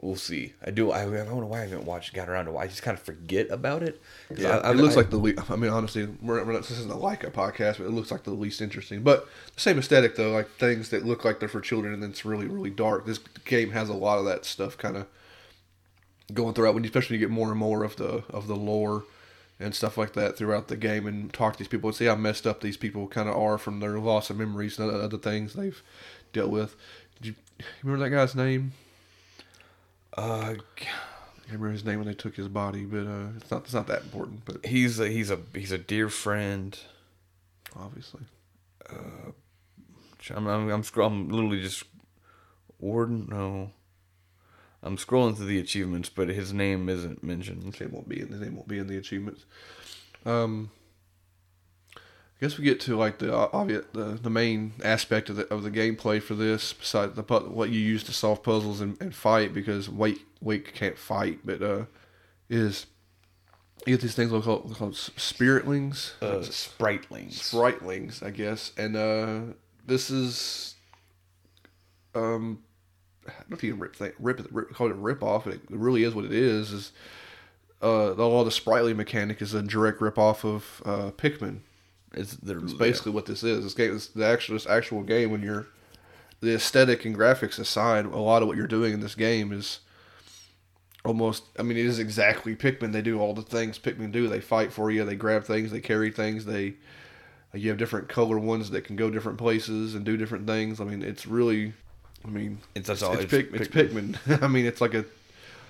We'll see. I do. I, I don't know why I haven't watched, got around to. I just kind of forget about it. Yeah, I, I, it looks like the. Le- I mean, honestly, we're, we're not, this isn't like a Laika podcast, but it looks like the least interesting. But the same aesthetic though, like things that look like they're for children, and then it's really really dark. This game has a lot of that stuff kind of going throughout. When you, especially when you get more and more of the of the lore and stuff like that throughout the game, and talk to these people and see how messed up these people kind of are from their loss of memories and other, things they've dealt with. Did you, you remember that guy's name? uh, I remember his name when they took his body, but uh, it's not it's not that important. But he's a, he's a he's a dear friend. obviously. I'm I'm, I'm, scroll, I'm literally just Warden. No, I'm scrolling through the achievements, but his name isn't mentioned. His name won't be in. His name won't be in the achievements. Um, I guess we get to like the obvious, the, the main aspect of the of the gameplay for this, besides the what you use to solve puzzles and, and fight, because Wake Wake can't fight, but uh, is you get these things called called spiritlings, Uh, Spritelings. Spritlings, I guess, and uh, this is um, I don't know if you can rip rip rip, call it a rip off, but it really is what it is. Is uh, all the sprightly mechanic is a direct rip off of uh, Pikmin. It's, It's basically what this is. This game is the actual this actual game when you're the aesthetic and graphics aside, a lot of what you're doing in this game is almost I mean it is exactly Pikmin. They do all the things Pikmin do. They fight for you, they grab things, they carry things, they you have different color ones that can go different places and do different things. I mean, it's really I mean, It's- that's all- it's, it's it's Pikmin. [LAUGHS] I mean, it's like a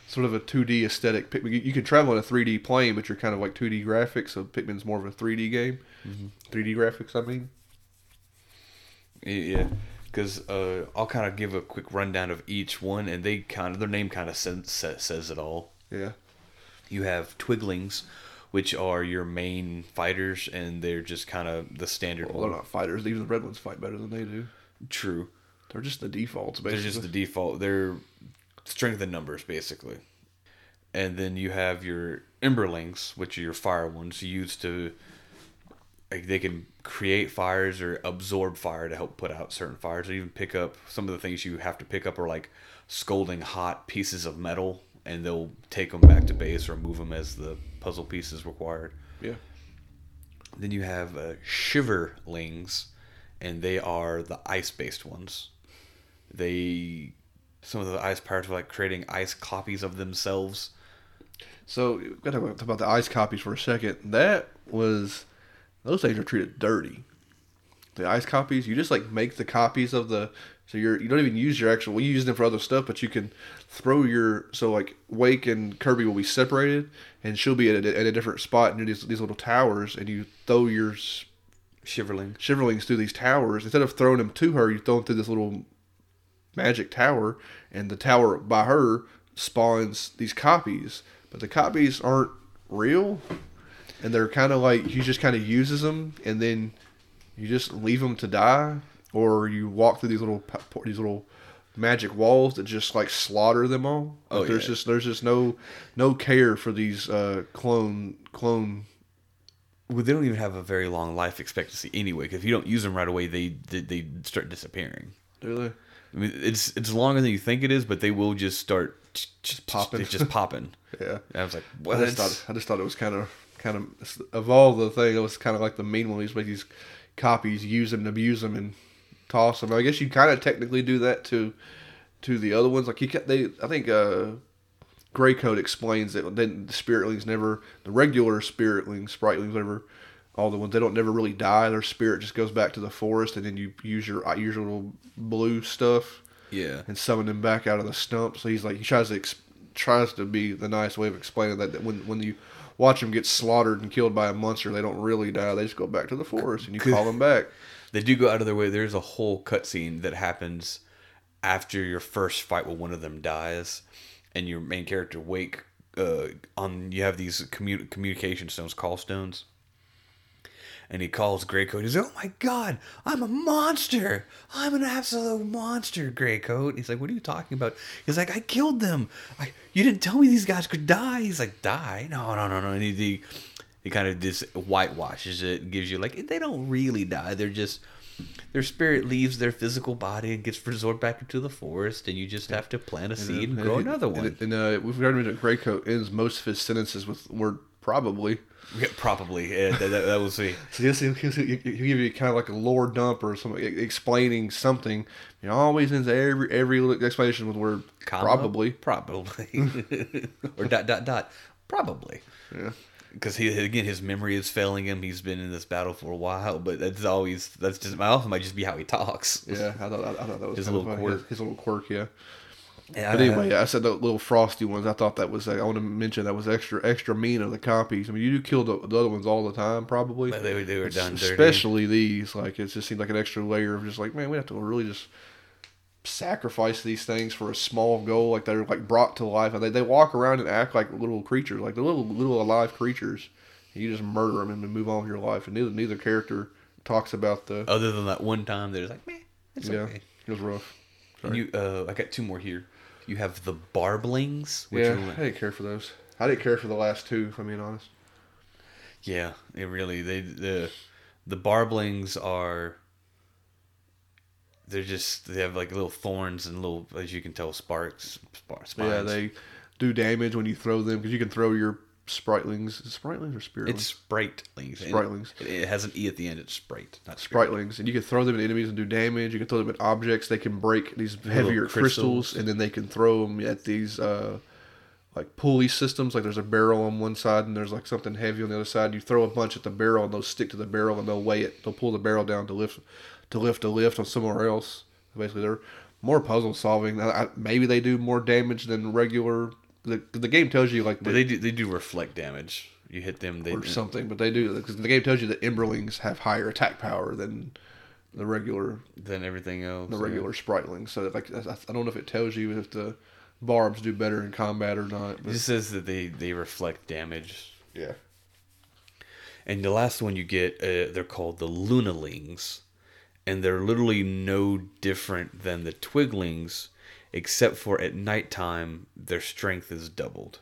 sort of a 2D aesthetic. Pikmin. You, you can travel in a 3D plane, but you're kind of like 2D graphics. So Pikmin's more of a 3D game. 3D graphics, I mean. Yeah, because uh, I'll kind of give a quick rundown of each one, and they kind of their name kind of says, says it all. Yeah. You have Twiglings, which are your main fighters, and they're just kind of the standard Well, they're not fighters. Even the red ones fight better than they do. True, They're just the defaults, they're just the default. They're strength in numbers, basically. And then you have your Emberlings, which are your fire ones used to like they can create fires or absorb fire to help put out certain fires or even pick up some of the things you have to pick up are like scolding hot pieces of metal and they'll take them back to base or move them as the puzzle pieces required yeah. then you have uh, shiverlings and they are the ice based ones they some of the ice pirates were like creating ice copies of themselves So we got to talk about the ice copies for a second. That was those things are treated dirty. The ice copies, you just like make the copies of the. So you're you don't even use your actual. We use them for other stuff, but you can throw your so like Wake and Kirby will be separated, and she'll be at a, at a different spot near these these little towers, and you throw your shiverling shiverlings through these towers. Instead of throwing them to her, you throw them through this little magic tower, and the tower by her spawns these copies. But the copies aren't real, and they're kind of like he just kind of uses them, and then you just leave them to die, or you walk through these little these little magic walls that just like slaughter them all. Oh, there's yeah. just there's just no no care for these uh, clone clone well, they don't even have a very long life expectancy anyway. Because if you don't use them right away, they they, they start disappearing. do they? I mean, it's it's longer than you think it is, but they will just start just popping. It's just popping. Yeah. And I was like, I what? just thought I just thought it was kind of kind of of all the things, it was kind of like the mean one. Just make these copies, use them, abuse them, and toss them. I guess you kind of technically do that to to the other ones. Like you, they, I think uh, Gray Coat explains that then the spiritlings never, the regular spiritlings, spritlings, whatever, all the ones they don't never really die. Their spirit just goes back to the forest, and then you use your uh, little blue stuff yeah. and summon them back out of the stump. So he's like he tries to ex- tries to be the nice way of explaining that, that when when you watch them get slaughtered and killed by a monster, they don't really die. They just go back to the forest, and you call them back. [LAUGHS] They do go out of their way. There's a whole cutscene that happens after your first fight where one of them dies, and your main character Wake. Uh, on you have these commu- communication stones, call stones, and he calls Greycoat. He's like, "Oh my god, I'm a monster! I'm an absolute monster, Greycoat." He's like, "What are you talking about?" He's like, "I killed them. I, you didn't tell me these guys could die." He's like, "Die? No, no, no, no." And he he, he kind of just whitewashes it and gives you like they don't really die. They're just their spirit leaves their physical body and gets resorted back into the forest, and you just have to plant a seed and, And grow it- another one. it- And, uh, we've heard that Greycoat ends most of his sentences with word probably. Yeah, probably. Yeah, that, that, that was me. So he'll, he'll, he'll, he'll give you kind of like a lore dump or something, explaining something. He always ends every every explanation with the word Comma, probably. Probably. [LAUGHS] or dot, dot, dot. Probably. Yeah. Because he again, his memory is failing him. He's been in this battle for a while, but that's always that's just my often might just be how he talks. Yeah, I thought, I, thought that was His kind little of, quirk. His, his little quirk, yeah. Yeah, But anyway, I said the little frosty ones. I thought that was. I want to mention that was extra extra mean of the copies. I mean, you do kill the, the other ones all the time, probably. But they were- they were done dirty. Especially these. Like it just seemed like an extra layer of just like, man, we have to really just sacrifice these things for a small goal. Like they're like brought to life, and they, they walk around and act like little creatures, like the little little alive creatures. And you just murder them and then move on with your life. And neither neither character talks about the. other than that one time, they're just like, man, it's yeah, okay. it was rough. You, uh, I got two more here. You have the barblings, which Yeah, are- I didn't care for those. I didn't care for the last two, if I'm being honest. Yeah, it really they the the barblings are they're just they have like little thorns and little as you can tell sparks spar, spines. Yeah, they do damage when you throw them because you can throw your it spritlings or spiritlings? it's sprightlings. and Sprightlings. It, it has an e at the end. It's sprite, not sprite. spritlings, and you can throw them at enemies and do damage. You can throw them at objects. They can break these heavier crystals, crystals. and then they can throw them at these uh, like pulley systems. Like there's a barrel on one side, and there's like something heavy on the other side. You throw a bunch at the barrel, and they'll stick to the barrel, and they'll weigh it. They'll pull the barrel down to lift to lift a lift on somewhere else. Basically, they're more puzzle solving. I, I, maybe they do more damage than regular. The, the game tells you like the, they do they do reflect damage. You hit them, they or something, but they do because the game tells you that Emberlings have higher attack power than the regular than everything else. the yeah. regular spritelings. So like I I don't know if it tells you if the barbs do better in combat or not. It But just says that they they reflect damage. yeah, And the last one you get, uh, they're called the Lunalings, and they're literally no different than the Twiglings, except for at nighttime their strength is doubled,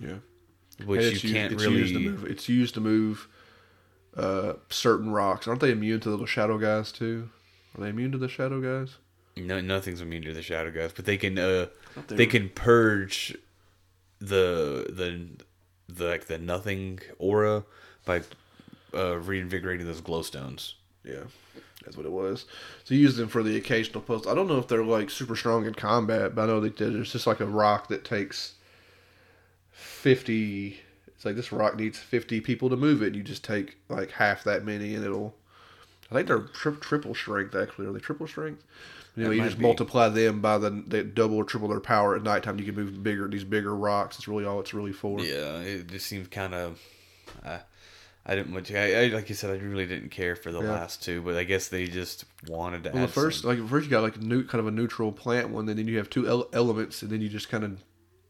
yeah. which And you it's can't it's really. Used to move, it's used to move uh, certain rocks. Aren't they immune to the shadow guys too? Are they immune to the shadow guys? No, nothing's immune to the shadow guys, but they can uh, they they can purge the the the like the nothing aura by uh, reinvigorating those glowstones. Yeah, that's what it was. So you use them for the occasional post. I don't know if they're like super strong in combat, but I know that there's just like a rock that takes fifty. It's like this rock needs fifty people to move it. You just take like half that many, and it'll. I think they're tri- triple strength. Actually, are they triple strength? You know, That you just be. multiply them by the they double or triple their power at nighttime. You can move bigger these bigger rocks. It's really all it's really for. Yeah, it just seems kind of. Uh, I didn't much. I, I like you said, I really didn't care for the Yeah. last two, but I guess they just wanted to. Well, the first, some- like first, you got like a new kind of a neutral plant one, and then you have two ele- elements, and then you just kind of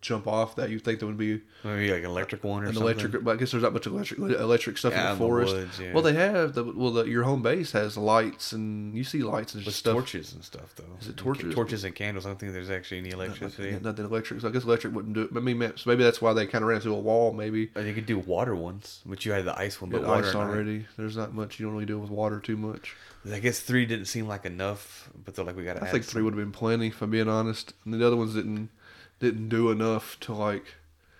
jump off that. You think that would be maybe like an electric one or an something. electric, but I guess there's not much electric electric stuff Yeah, in the the forest. woods, yeah. Well, they have the well, the, your home base has lights, and you see lights and stuff. torches and stuff though. Is it torches? Torches and candles. I don't think there's actually any electricity. Yeah, Nothing electric. So I guess electric wouldn't do it. I mean, so maybe that's why they kind of ran into a wall. Maybe Or they could do water ones, which you had the ice one, but water ice at night. already. There's not much. You don't really deal with water too much. I guess three didn't seem like enough, but they're like we got to. I think three would have been plenty, if I'm being honest. And the other ones didn't didn't do enough to like.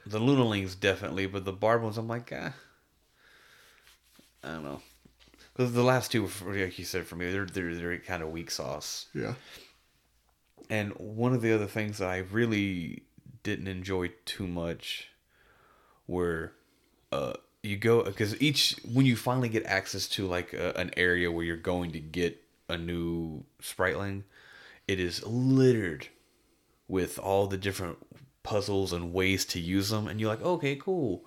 The Lunalings definitely, but the Barb ones, I'm like, ah, I don't know. Because the last two, were, like you said, for me, they're they're they're kind of weak sauce. Yeah. And one of the other things that I really didn't enjoy too much were uh you go because each when you finally get access to like a, an area where you're going to get a new spriteling it is littered with all the different puzzles and ways to use them and you're like okay cool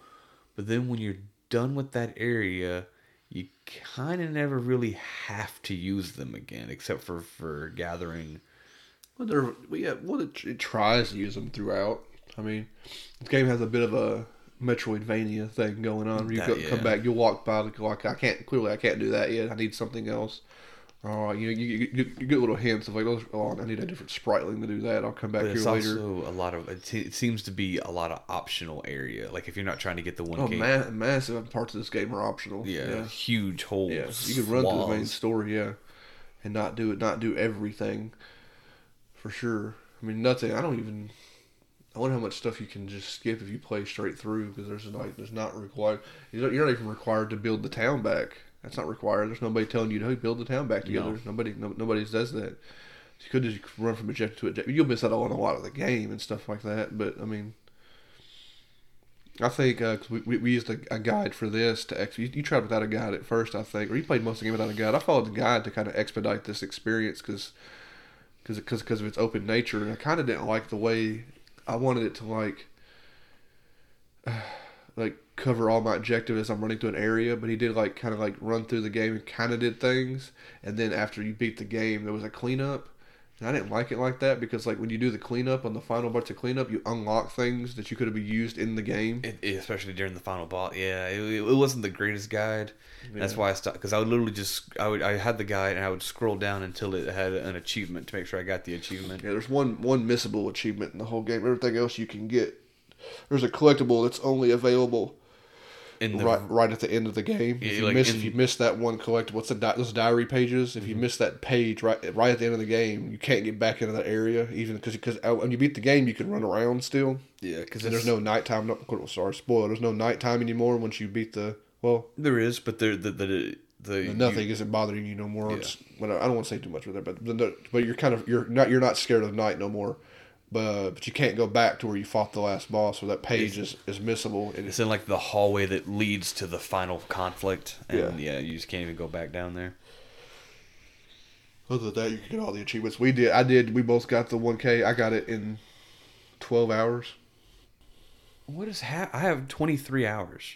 but then when you're done with that area you kind of never really have to use them again except for for gathering Well, they're yeah. Well, it, it tries to use them throughout. I mean, this game has a bit of a Metroidvania thing going on. Where you That- go, yeah. come back, you'll walk by like I can't clearly I can't do that yet. I need something else. Or you, you, you, you you get little hints of like, oh, oh, I need a different spriteling to do that. I'll come back But here it's later. also a lot of. It, it seems to be a lot of optional area. Like if you're not trying to get the one Oh, game, ma- massive parts of this game are optional. yeah, yeah. huge holes. Yeah, you can run through the main walls. story, yeah, and not do it, not do everything, for sure. I mean, nothing. I don't even. I wonder how much stuff you can just skip if you play straight through because there's like there's not required. You're not even required to build the town back. That's not required. There's nobody telling you to hey, build the town back together. No. Nobody, no, nobody does that. You could just run from objective to objective. You'll miss out on a lot of the game and stuff like that. But I mean, I think uh 'cause we, we, we used a, a guide for this to ex- you, you tried without a guide at first, I think, or you played most of the game without a guide. I followed the guide to kind of expedite this experience because because because of its open nature, and I kind of didn't like the way I wanted it to like [SIGHS] like cover all my objectives as I'm running through an area, but he did like kind of like run through the game and kind of did things, and then after you beat the game, there was a cleanup. And I didn't like it like that because like when you do the cleanup on the final parts of cleanup, you unlock things that you could have been used in the game. It, it- especially during the final boss. Yeah, it, it wasn't the greatest guide. That's why I stopped because I would literally just I would I had the guide and I would scroll down until it had an achievement to make sure I got the achievement. Yeah, there's one one missable achievement in the whole game. Everything else you can get. There's a collectible that's only available In the right right at the end of the game. Yeah, If you like miss in- if you miss that one collectible, what's the di- those diary pages? If you mm-hmm. miss that page right right at the end of the game, you can't get back into that area even because because oh, when you beat the game, you can run around still. yeah because there's no nighttime. No, oh, sorry, spoiler. There's no nighttime anymore once you beat the well. there is but there the the the, the Nothing isn't bothering you no more. Yeah. It's, well, I don't want to say too much with that, but the, but you're kind of you're not you're not scared of night no more. But but you can't go back to where you fought the last boss, so that page is, is missable. And It's in like the hallway that leads to the final conflict, and yeah, you just can't even go back down there. other than that, you can get all the achievements. We did. I did. We both got the one K. I got it in twelve hours. What is hap? I have twenty three hours.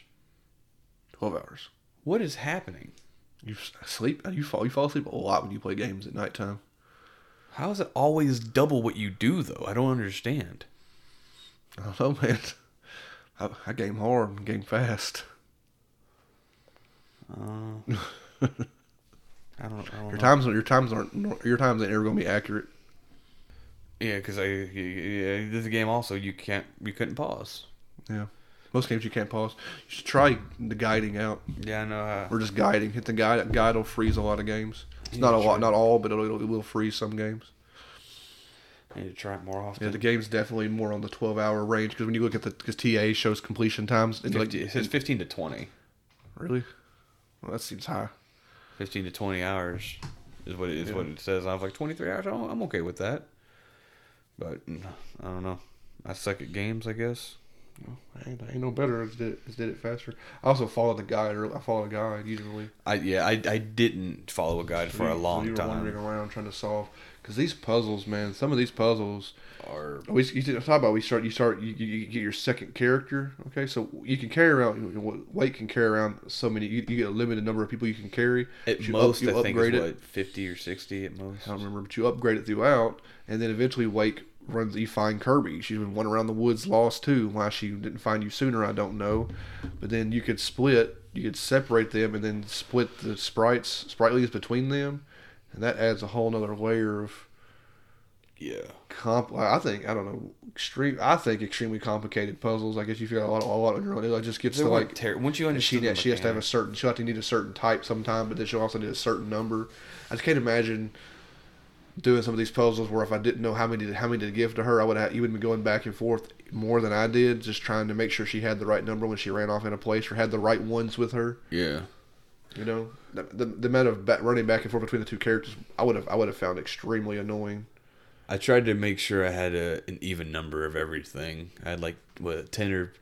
Twelve hours. What is happening? You sleep. You fall. You fall asleep a lot when you play games at nighttime. How is it always double what you do though? I don't understand. I don't know, man. I, I game hard and game fast. Uh, [LAUGHS] I don't. I don't Your know. times. Your times aren't. Your times ain't ever gonna be accurate. Yeah, because I yeah, this game also you can't you couldn't pause. Yeah. Most games you can't pause. You should try the guiding out. Yeah, I know. How, Or just guiding. Hit the guide. Guide will freeze a lot of games. It's not a lot, not all, but it'll, it will freeze some games. I need to try it more often. Yeah, the game's definitely more on the twelve-hour range because when you look at the because TA shows completion times, it's like it says fifteen to twenty. really, well, that seems high. 15 to 20 hours is what it is Yeah. what it says. I was like 23 hours. I'm okay with that. But I don't know. I suck at games, I guess. I ain't, I ain't no better. I just did, it, just did it faster. I also followed the guide. Or I follow a guide usually. I yeah, I, I didn't follow a guide for So a you- so long you were wandering time. around trying to solve because these puzzles, man. Some of these puzzles. are. Oh, we you talk about we start. You start. You, you, get your second character. Okay, so you can carry around. Wait can carry around so many. You, you get a limited number of people you can carry. at You up- most, you I think upgrade it. what 50 or 60 at most. I don't remember, but you upgrade it throughout, and then eventually Wake runs. You find Kirby. She's been wandering around the woods, lost too. Why she didn't find you sooner, I don't know. But then you could split. You could separate them, and then split the sprites, spritelys between them, and that adds a whole nother layer of Yeah. comp. I think I don't know. Extreme. I think extremely complicated puzzles. I guess you figure out a lot, a lot on your own. It just gets They to like. ter- once you And she, understand the she has to have a certain. She'll have to need a certain type sometime, but then she'll also need a certain number. I just can't imagine doing some of these puzzles where if I didn't know how many how many to give to her, I would have you would be going back and forth more than I did, just trying to make sure she had the right number when she ran off in a place or had the right ones with her. Yeah. You know, the the, the amount of running back and forth between the two characters, I would have I would have found extremely annoying. I tried to make sure I had a, an even number of everything. I had like what ten or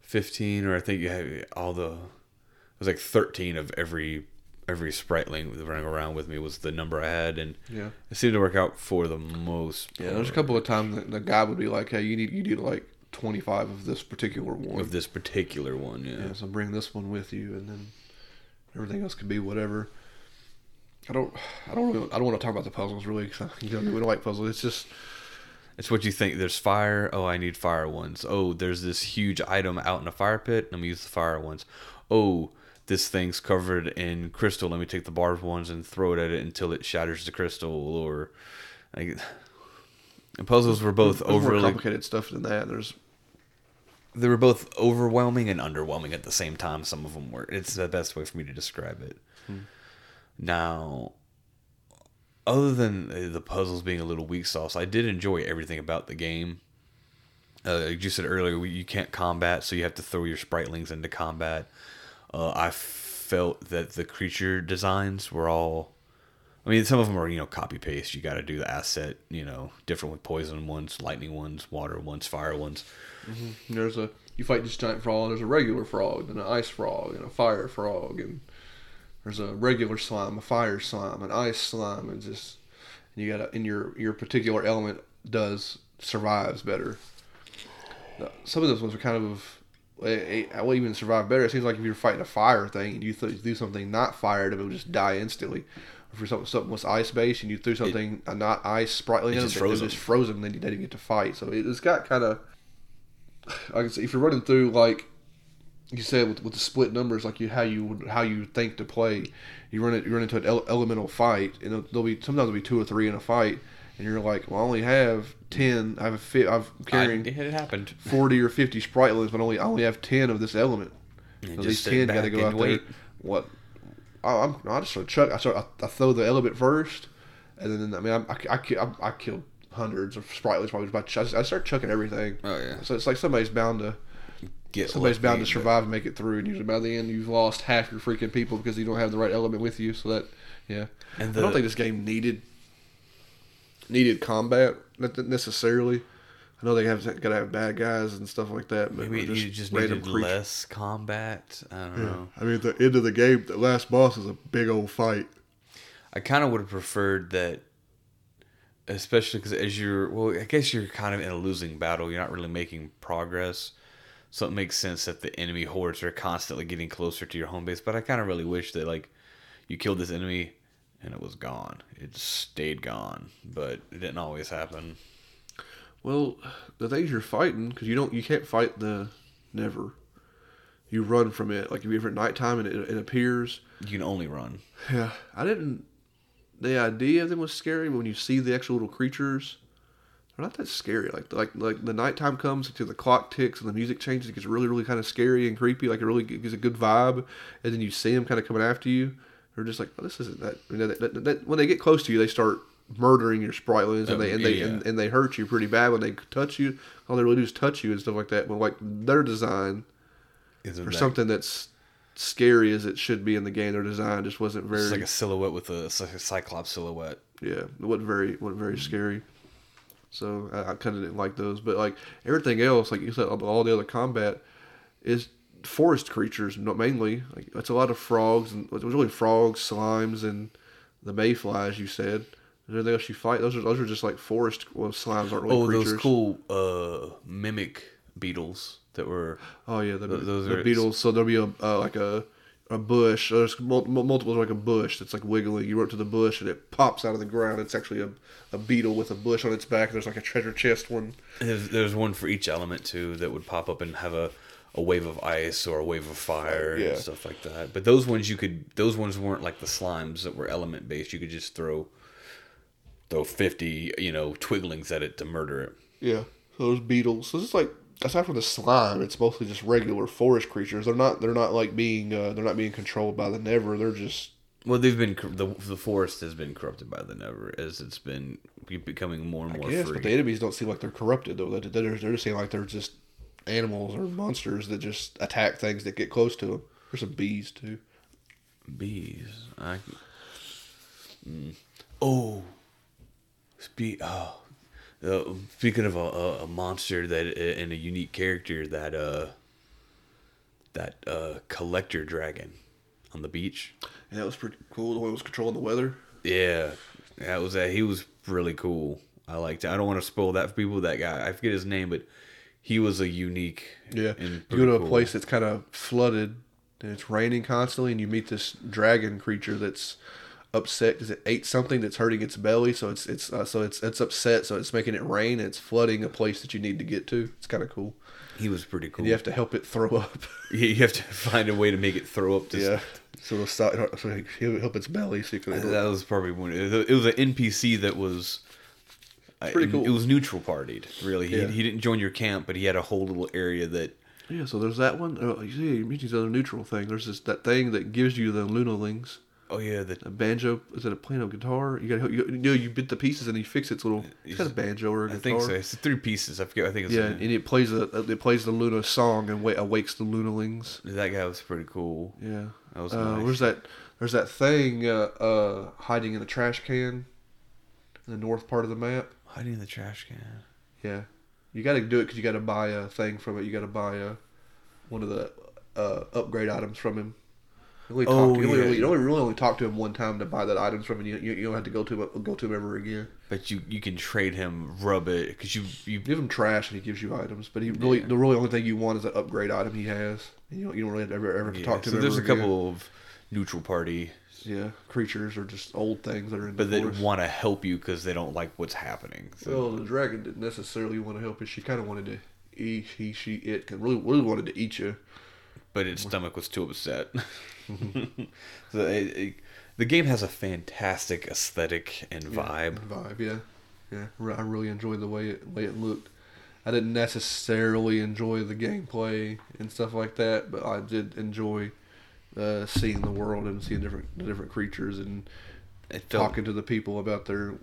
fifteen, or I think you had all the. It was like thirteen of every every spriteling running around with me was the number I had, and Yeah. it seemed to work out for the most. Yeah, there's a couple of times that the guy would be like, "Hey, you need you need like 25 of this particular one." of this particular one. Yeah. Yeah, so bring this one with you, and then everything else could be whatever. I don't, I don't, really, I don't want to talk about the puzzles really, because you know we don't like puzzles. It's just It's what you think. There's fire. Oh, I need fire ones. Oh, there's this huge item out in a fire pit. Let me use the fire ones. Oh, this thing's covered in crystal. Let me take the barbed ones and throw it at it until it shatters the crystal. Or, like, puzzles were both There's overly. complicated stuff than that. There's They were both overwhelming and underwhelming at the same time. Some of them were. It's the best way for me to describe it. Now, other than the puzzles being a little weak sauce, I did enjoy everything about the game. Uh, like you said earlier, you can't combat, so you have to throw your spritelings into combat. Uh, I felt that the creature designs were all. I mean, some of them are you know copy paste. You got to do the asset, you know, different with poison ones, lightning ones, water ones, fire ones. there's a you fight this giant frog. There's a regular frog, and an ice frog, and a fire frog, and there's a regular slime, a fire slime, an ice slime, and just and you got to and your your particular element does survives better. Some of those ones are kind of eh, will even survive better. It seems like if you're fighting a fire thing and you th- do something not fire, it will just die instantly. If for something something was ice based and you threw something uh, not ice sprightly, It's just it, it was frozen. just. Then you didn't get to fight. So it, it's got kind of I said, if you're running through like you said with, with the split numbers, like you how you how you think to play, you run it you run into an ele- elemental fight, and there'll be sometimes there'll be two or three in a fight, and you're like, well, I only have ten. I have a fit. I'm carrying I, it happened. forty or fifty spritelings, but only I only have ten of this element. So these ten got to go out wait. there. What? I, I'm I just start chuck. I start. I, I throw the element first, and then I mean I I, I, I, I killed hundreds of spritelings probably by ch- I, start chucking everything. Oh yeah. So it's like somebody's bound to Get somebody's lucky, bound to but- survive and make it through, and usually by the end you've lost half your freaking people because you don't have the right element with you. So that yeah, And I don't think this game needed needed combat not necessarily. I know they have got to have bad guys and stuff like that, but Maybe just you just needed creatures. less combat. I don't know. I mean, at the end of the game, the last boss is a big old fight. I kind of would have preferred that, especially because as you're, well, I guess you're kind of in a losing battle. You're not really making progress. So it makes sense that the enemy hordes are constantly getting closer to your home base. But I kind of really wish that, like, you killed this enemy and it was gone. It stayed gone. But it didn't always happen. Well, the things you're fighting, because you don't, you can't fight the never. You run from it. Like if you ever at nighttime and it, it appears. You can only run. Yeah, I didn't. The idea of them was scary, but when you see the actual little creatures, they're not that scary. Like like like the nighttime comes until the clock ticks and the music changes. It gets really really kind of scary and creepy. Like it really gives a good vibe, and then you see them kind of coming after you. They're just like, oh, this isn't that. You know, that, that, that- when they get close to you, they start murdering your and Oh, they and they and, and they hurt you pretty bad when they touch you. All they really do is touch you and stuff like that. But like their design Isn't for that- something that's scary as it should be in the game, their design just wasn't very. It's like a silhouette with a, like a cyclops silhouette. Yeah, it wasn't very wasn't very scary. So I, I kind of didn't like those, but like everything else, like you said, all the other combat is forest creatures mainly. Like it's a lot of frogs and it was really frogs, slimes, and the mayflies. You said. Is there anything else you fight? Those are those are just like forest. Well, slimes aren't really Oh, creatures. those cool uh, mimic beetles that were Oh yeah, the, Th- those the are- beetles. So there'll be a uh, like a a bush. There's mul- like a bush that's like wiggling. You run up to the bush and it pops out of the ground. It's actually a, a beetle with a bush on its back. There's like a treasure chest one. There's, there's one for each element too that would pop up and have a, a wave of ice or a wave of fire Yeah. and stuff like that. But those ones you could those ones weren't like the slimes that were element based. You could just throw throw fifty you know twiglings at it to murder it. Yeah, so those beetles. So it's like aside from the slime, it's mostly just regular forest creatures. They're not they're not like being uh, they're not being controlled by the Never. They're just Well, they've been the the forest has been corrupted by the Never as it's been becoming more and more yes, free. but the enemies don't seem like they're corrupted though. They're they're, they're just seem like they're just animals or monsters that just attack things that get close to them. There's some bees too. Bees. I. Mm. Oh. Spe- oh. Uh, speaking of a, a, a monster that uh, and a unique character that uh that uh collector dragon on the beach. Yeah, that was pretty cool. The one that was controlling the weather. Yeah, that was that. He was really cool. I liked. It. I don't want to spoil that for people. That guy, I forget his name, but he was a unique. Yeah, you go to a cool. place that's kind of flooded and it's raining constantly, and you meet this dragon creature that's upset because it ate something that's hurting its belly. So it's it's uh, so it's it's upset. So it's making it rain. And it's flooding a place that you need to get to. It's kind of cool. He was pretty cool. And you have to help it throw up. yeah, [LAUGHS] [LAUGHS] you have to find a way to make it throw up. To yeah. So it'll stop. So he'll help its belly. So you can. That was probably one. It was an NPC that was. Pretty cool. It was neutral partied, really. He, Yeah. he didn't join your camp, but he had a whole little area that. Yeah, so there's that one. Oh, you see, you mentioned the other neutral thing. There's this that thing that gives you the Lunalings. Oh yeah, the A banjo is it a a guitar? You got you, you know you bit the pieces and you fix its little. It's got a banjo or a I guitar. I think so. It's three pieces. I forget. I think it's Yeah, and it plays the it plays the Luna song and wa- awakes the Lunalings. that guy was pretty cool. Yeah. That was Uh, nice. Where's that? There's that thing uh, uh, hiding in the trash can in the north part of the map. Hiding in the trash can. Yeah, you got to do it because you got to buy a thing from it. You got to buy a one of the uh, upgrade items from him. You only, Oh, talk to, you, yeah. really, you only really only talk to him one time to buy that items from him. You, you, you don't have to go to him go to him ever again. But you you can trade him, rub it, because you you give him trash and he gives you items, but he really Yeah. the really only thing you want is that upgrade item he has. You don't you don't really have to ever ever have to yeah, talk to so him. there's a again. couple of neutral party, yeah creatures or just old things that are in but the they forest. want to help you because they don't like what's happening. So Well, the dragon didn't necessarily want to help you. She kind of wanted to eat. He, she, it, 'cause really, really wanted to eat you. but its stomach was too upset. [LAUGHS] Mm-hmm. so it, it- the game has a fantastic aesthetic and vibe. Vibe, yeah, yeah. I really enjoyed the way it way it looked. I didn't necessarily enjoy the gameplay and stuff like that, but I did enjoy uh, seeing the world and seeing different different creatures and It felt, talking to the people about their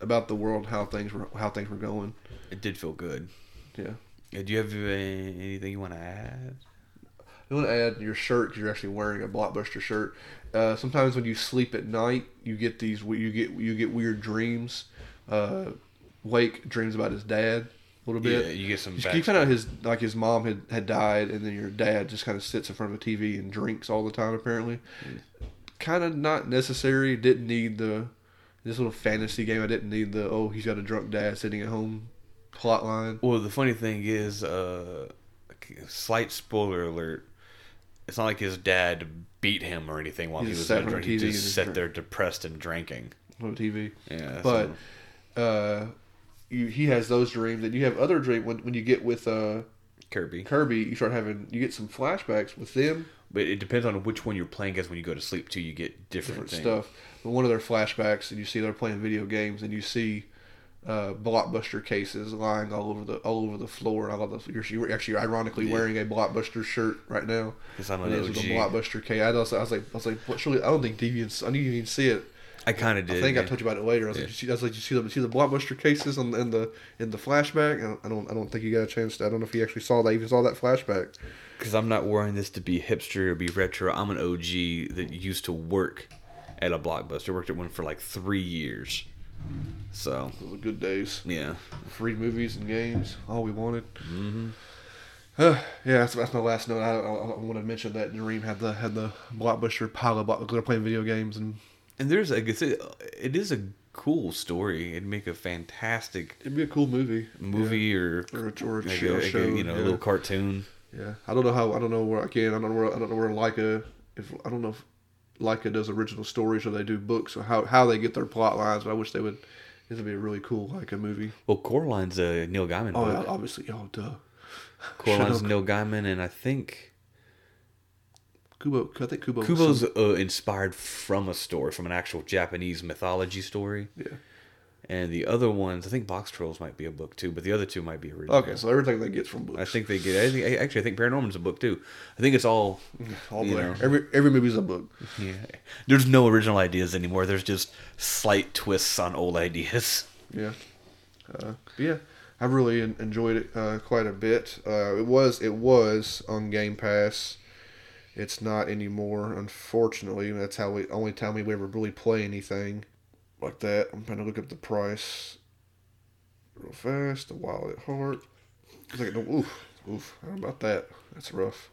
about the world, how things were how things were going. it did feel good. Yeah. Uh, Do you have uh, anything you want to add? You want to add your shirt because you're actually wearing a blockbuster shirt. Uh, sometimes when you sleep at night, you get these you get you get weird dreams. Uh, Wake dreams about his dad a little bit. Yeah, you get some. You, kind of his like his mom had, had died, and then your dad just kind of sits in front of a TV and drinks all the time. Apparently, kind of not necessary. Didn't need the this little fantasy game. I didn't need the oh he's got a drunk dad sitting at home plot line. Well, the funny thing is, uh, slight spoiler alert. It's not like his dad beat him or anything while He he, was sat on in drink. front He just sat there depressed and drinking. on TV. Yeah, But so- uh, you, he has those dreams, and you have other dreams when, when you get with uh, Kirby. Kirby. You start having you get some flashbacks with them, But it depends on which one you're playing. As when you go to sleep too, you get different, different stuff. But one of their flashbacks, and you see they're playing video games, and you see uh, blockbuster cases lying all over the all over the floor. And I love the you're, you're actually ironically Yeah. wearing a blockbuster shirt right now. Because I'm an it was OG. a blockbuster case. I was, I was like, I was like, what, surely I don't think Deviants. I didn't even see it. I kind of did. I think I told you about it later. I was, Yeah. like, you see, I was like, you see the see the blockbuster cases on, in the in the flashback. I don't, I don't think you got a chance. To, I don't know if you actually saw that. Even saw that flashback. Because I'm not wearing this to be hipster or be retro. I'm an OG that used to work at a blockbuster. Worked at one for like three years. So Those were good days. yeah, Free movies and games. All we wanted. Mm-hmm. Uh, [SIGHS] yeah, that's, that's my last note. I, I, I want to mention that Nareem had the had the blockbuster pile of block, they're playing video games and and there's a it's a, it is a cool story. It'd make a fantastic it'd be a cool movie. movie or Yeah. Or a, or a like show, a, like a, show, you know yeah. a little cartoon. Yeah, I don't know how. I don't know where. Again, I don't know where. I don't know where Laika. If I don't know if Laika does original stories or they do books or how how they get their plot lines. But I wish they would. This would be a really cool Laika movie. Well, Coraline's a Neil Gaiman Oh, book. obviously. Oh, duh. [LAUGHS] Coraline's. Neil Gaiman, and I think Kubo. I think Kubo. Kubo's some- uh, inspired from a story, from an actual Japanese mythology story. yeah. And the other ones, I think Boxtrolls might be a book too, but the other two might be original. Okay, so everything they gets from books. I think they get. I think actually, I think Paranorman's a book too. I think it's all. all you there. know. Every every movie's a book. Yeah. There's no original ideas anymore. There's just slight twists on old ideas. [LAUGHS] Yeah. Uh, yeah, I really enjoyed it uh, quite a bit. Uh, it was it was on Game Pass. It's not anymore, unfortunately. That's how we only time we ever really play anything like that. I'm trying to look up the price real fast. The Wild at Heart. It's like, oof, oof. How about that? That's rough.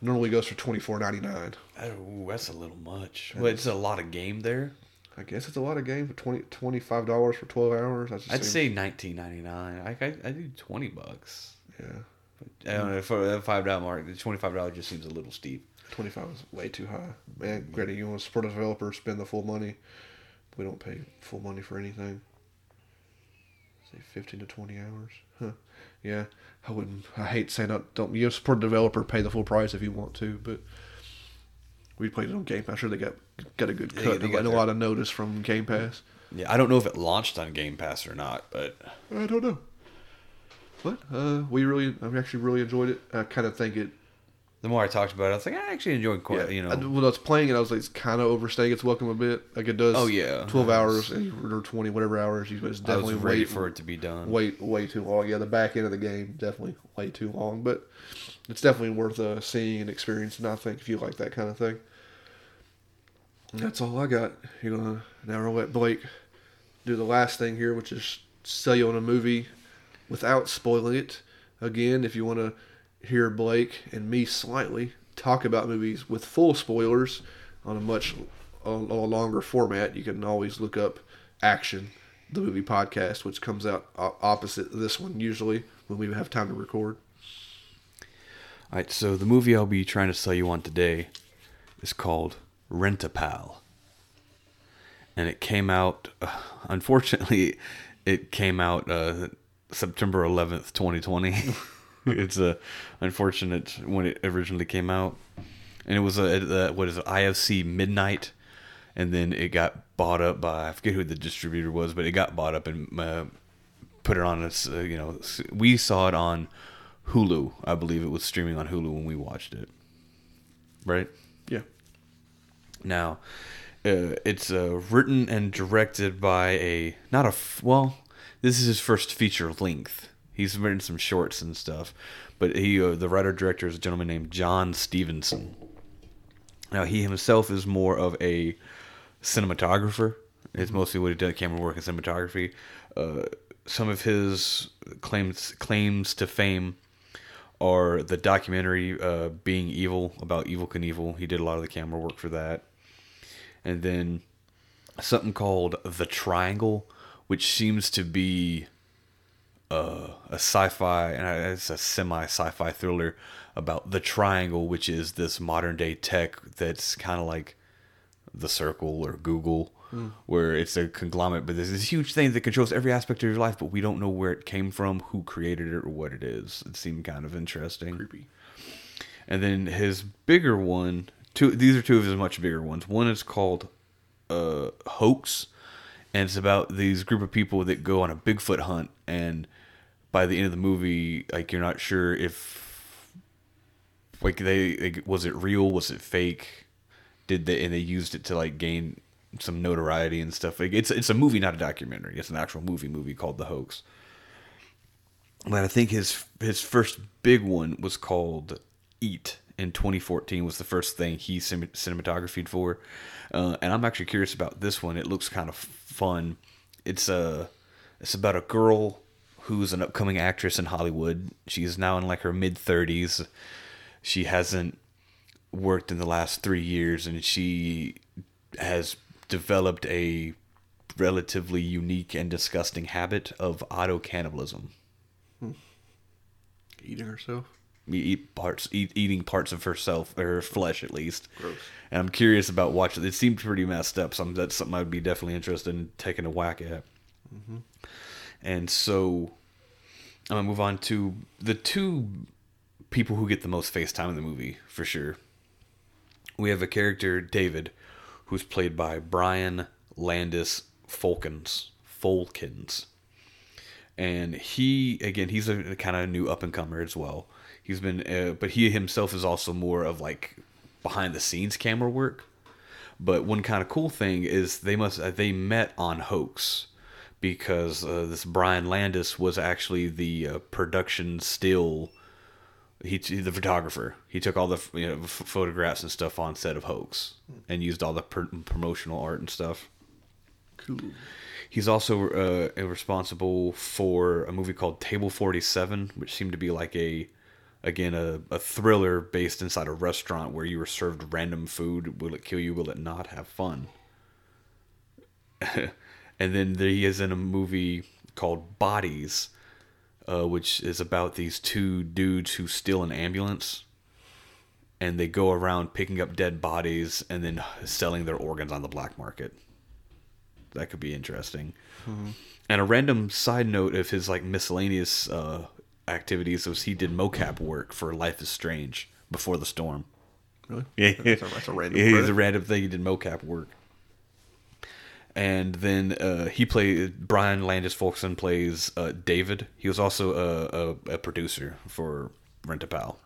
Normally goes for twenty four ninety nine. Oh, that's a little much. Well, it's a lot of game there. I guess it's a lot of game for 20 $25 for twelve hours. I'd say 19.99. I I, I do 20 bucks. yeah. I don't know for that five dollar mark. The 25 dollars just seems a little steep. Twenty five is way too high. Man, granted, you want to support a developer, spend the full money. We don't pay full money for anything. Say fifteen to twenty hours. Huh. Yeah, I wouldn't. I hate saying that. Don't you support a developer, pay the full price if you want to, but we played it on Game Pass. I'm sure they got got a good cut. they They got a lot of notice from Game Pass. Yeah, I don't know if it launched on Game Pass or not, but I don't know. But uh, we really, I actually really enjoyed it. I kind of think it. The more I talked about it, I was like, I actually enjoyed quite, you know. I, when I was playing it, I was like, it's kind of overstaying its welcome a bit. Like it does. Oh, yeah. twelve hours or twenty whatever hours. It's I was definitely ready for it to be done. Wait, way too long. Yeah, the back end of the game definitely way too long, but it's definitely worth uh, seeing and experiencing. I think if you like that kind of thing. And that's all I got. You're gonna now we'll let Blake do the last thing here, which is sell you on a movie without spoiling it. Again, if you want to hear Blake and me slightly talk about movies with full spoilers on a much a, a longer format, you can always look up Action, the movie podcast, which comes out opposite this one usually when we have time to record. All right, so the movie I'll be trying to sell you on today is called Rent a Pal. And it came out, uh, unfortunately, it came out uh, September 11th, 2020. [LAUGHS] [LAUGHS] it's uh, unfortunate when it originally came out. And it was a, uh, what is it, IFC Midnight. And then it got bought up by, I forget who the distributor was, but it got bought up and uh, put it on us. Uh, you know, we saw it on Hulu. I believe it was streaming on Hulu when we watched it. Right Yeah. now, uh, it's uh, written and directed by a not a well. This is his first feature length. He's written some shorts and stuff, but he uh, the writer director is a gentleman named John Stevenson. Now he himself is more of a cinematographer. It's mostly what he does, camera work and cinematography. Uh, some of his claims claims to fame are the documentary uh, "Being Evel" about Evel Knievel. He did a lot of the camera work for that, and then something called "The Triangle," which seems to be uh, a sci-fi and it's a semi-sci-fi thriller about the Triangle, which is this modern day tech that's kind of like the Circle or Google, where it's a conglomerate, but there's this huge thing that controls every aspect of your life, but we don't know where it came from, who created it, or what it is. It seemed kind of interesting. Creepy. And then his bigger one, two these are two of his much bigger ones. One is called uh, Hoax, and it's about these group of people that go on a Bigfoot hunt, and by the end of the movie, like you're not sure if like they like, was it real, was it fake, did they and they used it to like gain some notoriety and stuff. Like it's it's a movie, not a documentary. It's an actual movie movie called The Hoax. But I think his his first big one was called Eat in 2014 was the first thing he cin- cinematographed for, uh, and I'm actually curious about this one. It looks kind of fun. It's a it's about a girl who's an upcoming actress in Hollywood. She's now in like her mid 30s. She hasn't worked in the last three years, and she has developed a relatively unique and disgusting habit of auto cannibalism. Hmm. Eating herself. Eat parts, eat, eating parts of herself or her flesh at least. Gross. And I'm curious about watching. It seemed pretty messed up. So that's something I'd be definitely interested in taking a whack at. Mm-hmm. And so I'm gonna move on to the two people who get the most face time in the movie for sure. We have a character David, who's played by Brian Landis Folkins. Folkins and he again he's a, kind of new up and comer as well he's been uh, but he himself is also more of like behind the scenes camera work but one kind of cool thing is they must uh, they met on hoax because uh, this brian landis was actually the uh, production still he the photographer he took all the you know, f- photographs and stuff on set of hoax and used all the pr- promotional art and stuff Cool. He's also uh, responsible for a movie called Table 47, which seemed to be like a, again, a, a thriller based inside a restaurant where you were served random food. Will it kill you? Will it not? Have fun. [LAUGHS] and then there he is in a movie called Bodies, uh, which is about these two dudes who steal an ambulance. and they go around picking up dead bodies and then selling their organs on the black market. That could be interesting. And a random side note of his like miscellaneous uh, activities was he did mocap work for Life is Strange before the storm. Really? Yeah, That's a, that's a random. [LAUGHS] Yeah, it's a random thing. He did mocap work, and then uh, he played Brian Landis Folkins plays uh, David. He was also a, a, a producer for Rent a Pal,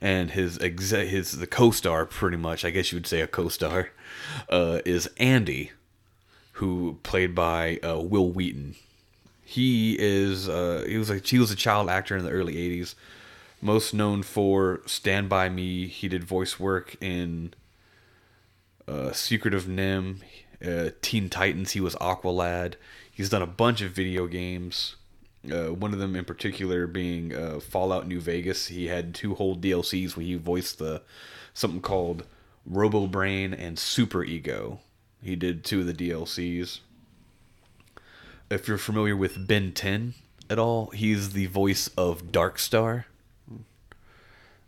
and his exe- his the co-star pretty much, I guess you would say a co-star, [LAUGHS] uh, is Andy, who played by uh, Wil Wheaton. He is uh, he was like he was a child actor in the early '80s most known for Stand By Me. He did voice work in uh, Secret of NIMH, uh, Teen Titans. He was Aqualad. He's done a bunch of video games. Uh, one of them in particular being uh, Fallout New Vegas. He had two whole DLCs where he voiced the something called Robo Brain and Super Ego. He did two of the DLCs. If you're familiar with Ben 10 at all, he's the voice of Darkstar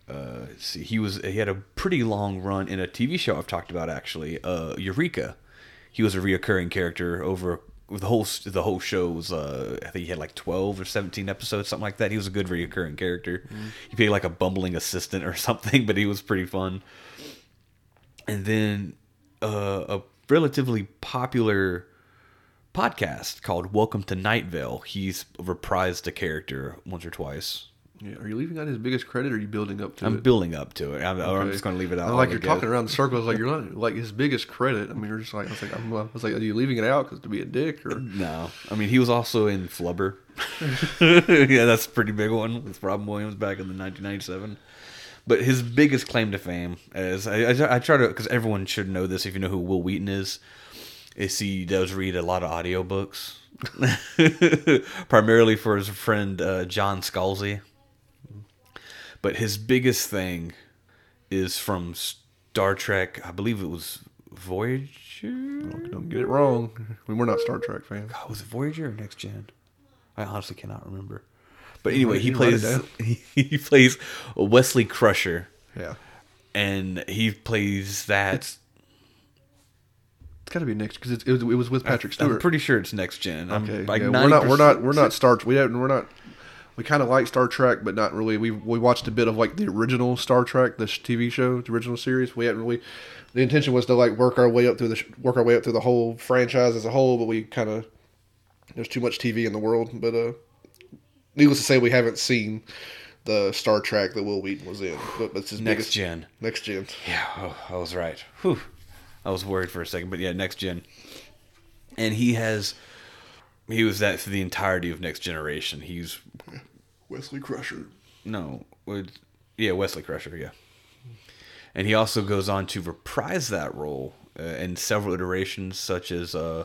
uh, see, he was he had a pretty long run in a TV show I've talked about actually, uh, Eureka. He was a reoccurring character over the whole the whole show was uh, I think he had like twelve or seventeen episodes, something like that. He was a good reoccurring character. He played like a bumbling assistant or [LAUGHS] something, but he was pretty fun. And then uh, a relatively popular podcast called Welcome to Night Vale. He's reprised a character once or twice. Yeah. Are you leaving out his biggest credit, or are you building up to it? I'm building up to it. I'm, or I'm just going to leave it out. Like you're talking around the circles. Like you're [LAUGHS] not like his biggest credit. I mean, you're just like I was like I'm, I was like, are you leaving it out because to be a dick or? [LAUGHS] No, I mean he was also in Flubber. [LAUGHS] yeah, that's a pretty big one with Robin Williams back in the 1997. But his biggest claim to fame, as I, I, I try to, because everyone should know this if you know who Wil Wheaton is, is he does read a lot of audiobooks, primarily for his friend uh, John Scalzi. But his biggest thing is from Star Trek. I believe it was Voyager. Don't get it wrong. We're not Star Trek fans. God, was it Voyager or Next Gen? I honestly cannot remember. But anyway, he plays [LAUGHS] he, he plays Wesley Crusher, Yeah, and he plays that. it's it's got to be next because it, was- it was with Patrick Stewart. I'm pretty sure it's Next Gen. I'm Okay, like yeah, we're not we're not we're not Star we we're not we kind of like Star Trek, but not really. We we watched a bit of like the original Star Trek, the TV show, the original series. We hadn't really. The intention was to like work our way up through the work our way up through the whole franchise as a whole, but we kind of there's too much TV in the world. But uh, needless to say, we haven't seen the Star Trek that Wil Wheaton was in. But it's his Next biggest Gen. next gen. Yeah, oh, I was right. Whew. I was worried for a second, but yeah, Next Gen. And he has, he was that for the entirety of Next Generation. He's Wesley Crusher. No, would yeah, Wesley Crusher, yeah. And he also goes on to reprise that role uh, in several iterations, such as uh,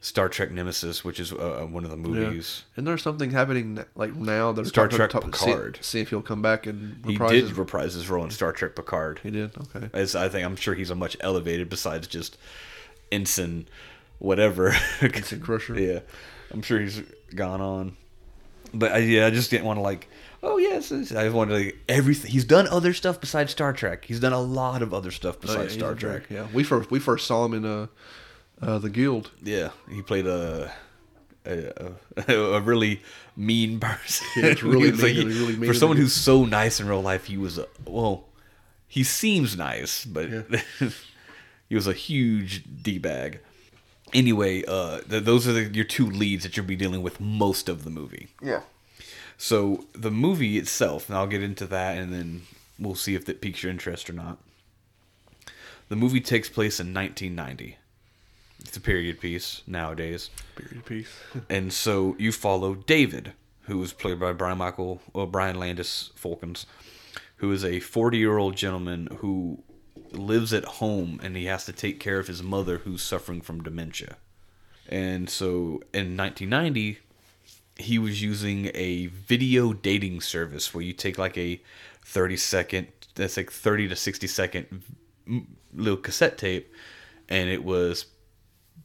Star Trek Nemesis, which is uh, one of the movies. And there's something happening like now. That Star Trek Picard. See, see if he'll come back and He did his- reprise his role in Star Trek Picard. He did. Okay. As I think I'm sure he's a much elevated besides just ensign, whatever. Ensign [LAUGHS] Crusher. yeah, I'm sure he's gone on. But I, yeah, I just didn't want to like. Oh yes, I wanted like everything. He's done other stuff besides Star Trek. He's done a lot of other stuff Oh, yeah, besides Star Trek. Yeah, we first we first saw him in uh, uh the Guild. Yeah, he played a a, a, [LAUGHS] a really mean person. Yeah, it's really [LAUGHS] mean and really mean for someone who's so nice in real life, he was a, well. He seems nice, but he was a huge d bag. Anyway, uh, th- those are the, your two leads that you'll be dealing with most of the movie. Yeah. So the movie itself, and I'll get into that, and then we'll see if that piques your interest or not. The movie takes place in 1990. It's a period piece nowadays, Period piece. [LAUGHS] and so you follow David, who is played by Brian Michael or Brian Landis Falcons, who is a 40 year old gentleman who lives at home and he has to take care of his mother who's suffering from dementia. And so in 1990, he was using a video dating service where you take like a 30 second, that's like 30 to 60 second little cassette tape, and it was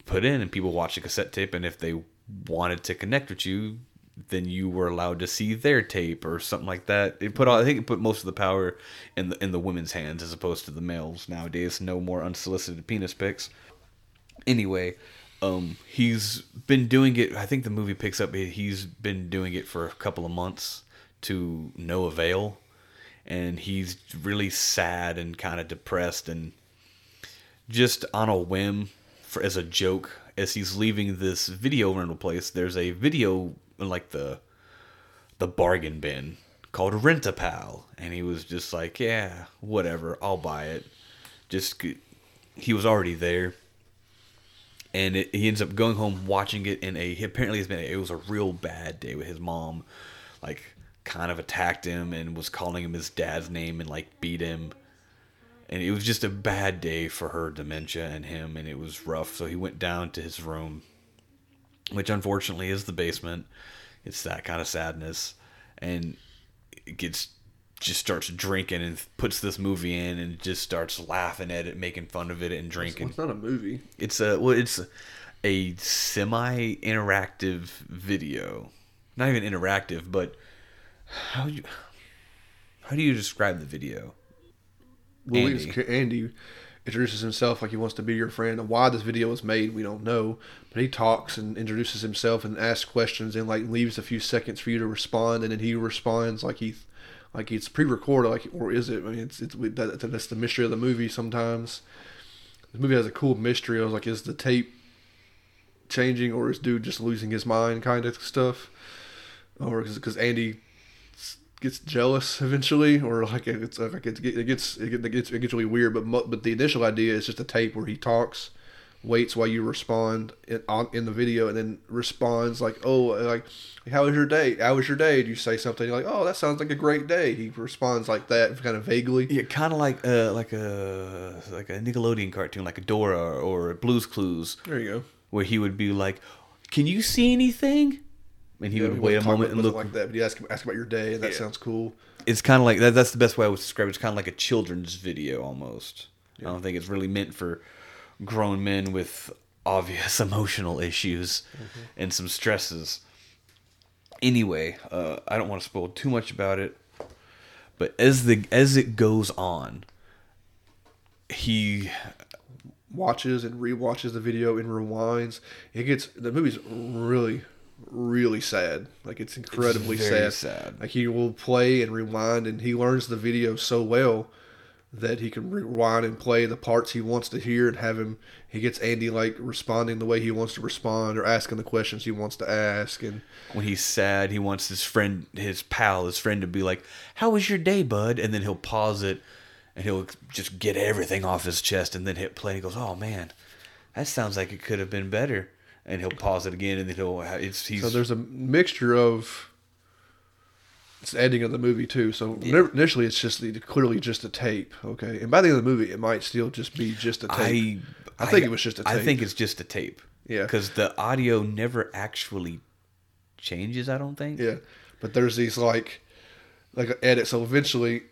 put in, and people watch the cassette tape, and if they wanted to connect with you, then you were allowed to see their tape or something like that. It put all I think it put most of the power in the in the women's hands as opposed to the males nowadays. No more unsolicited penis pics. Anyway, um, he's been doing it. I think the movie picks up. He's been doing it for a couple of months to no avail, and he's really sad and kind of depressed and just on a whim for as a joke as he's leaving this video rental place there's a video like the the bargain bin called rent a pal and he was just like yeah whatever i'll buy it. Just he was already there. And it, he ends up going home watching it in a apparently been it was a real bad day with his mom. Like kind of attacked him and was calling him his dad's name and like beat him and it was just a bad day for her dementia and him and it was rough. So he went down to his room which unfortunately is the basement. It's that kind of sadness. And it gets just starts drinking and puts this movie in and just starts laughing at it making fun of it and drinking. it's not a movie. It's a well it's a semi interactive video. Not even interactive but how do you how do you describe the video Williams Andy. Andy introduces himself like he wants to be your friend. And why this video was made, we don't know. But he talks and introduces himself and asks questions and like leaves a few seconds for you to respond, and then he responds like he, like it's pre-recorded, like or is it? I mean, it's it's that, that's the mystery of the movie. Sometimes the movie has a cool mystery. I was like, is the tape changing or is dude just losing his mind, kind of stuff, or because Andy gets jealous eventually, or like it's like it, it gets it gets it gets really weird. But but the initial idea is just a tape where he talks, waits while you respond in, on in the video, and then responds like, "Oh, like how was your day? How was your day?" Do you say something like, "Oh, that sounds like a great day?" He responds like that, kind of vaguely. Yeah, kind of like uh like a like a Nickelodeon cartoon, like a Dora or Blue's Clues. There you go. Where he would be like, "Can you see anything?" And he yeah, would wait a moment and look like that. But he ask ask about your day, and that yeah. sounds cool. It's kind of like that. That's the best way I would describe it. It's kind of like a children's video almost. Yeah. I don't think it's really meant for grown men with obvious [LAUGHS] emotional issues mm-hmm. and some stresses. Anyway, uh, I don't want to spoil too much about it, but as the as it goes on, he watches and re-watches the video and rewinds. It gets the movie's really really sad. Like it's incredibly it's sad. sad. Like he will play and rewind, and he learns the video so well that he can rewind and play the parts he wants to hear, and have him. He gets Andy like responding the way he wants to respond, or asking the questions he wants to ask. And when he's sad, he wants his friend, his pal, his friend to be like, "How was your day, bud?" And then he'll pause it, and he'll just get everything off his chest, and then hit play. And he goes, "Oh man, that sounds like it could have been better." And he'll pause it again, and then he'll. It's he's so there's a mixture of. It's the ending of the movie too. So yeah. initially, it's just the, clearly just a tape. Okay, and by the end of the movie, it might still just be just a tape. I, I think I, it was just a tape. I think it's just a tape. Yeah, because the audio never actually changes. I don't think. Yeah, but there's these like like edits. So eventually,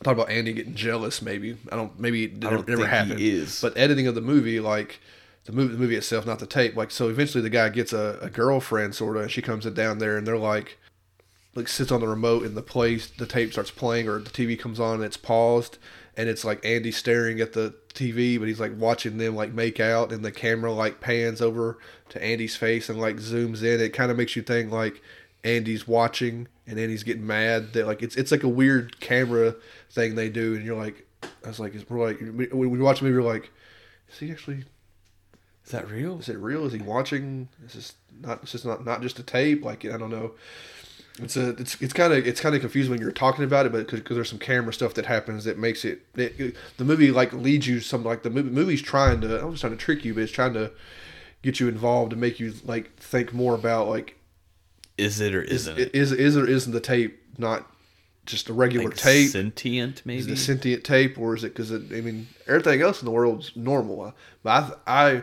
I talk about Andy getting jealous. Maybe I don't. Maybe it never, never happened. is but editing of the movie like the movie, the movie itself, not the tape. Like, so eventually the guy gets a, a girlfriend, sort of, and she comes down there, and they're like, like sits on the remote, and the place the tape starts playing, or the TV comes on, and it's paused, and it's like Andy staring at the TV, but he's like watching them like make out, and the camera like pans over to Andy's face and like zooms in. It kind of makes you think like Andy's watching, and Andy's getting mad that like it's it's like a weird camera thing they do, and you're like, I was like, it's more like when we watch the movie, you're like, is he actually is that real? Is it real? Is he watching? Is this not? Is this not not just a tape? Like I don't know. It's a it's it's kind of it's kind of confusing when you're talking about it, but because there's some camera stuff that happens that makes it, it, it, the movie like leads you some like the movie movie's trying to I'm just trying to trick you, but it's trying to get you involved and make you like think more about like is it or isn't is, it? Is is or isn't the tape not just a regular like tape? Sentient, maybe. Is it sentient tape, or is it because I mean everything else in the world's normal? But I, I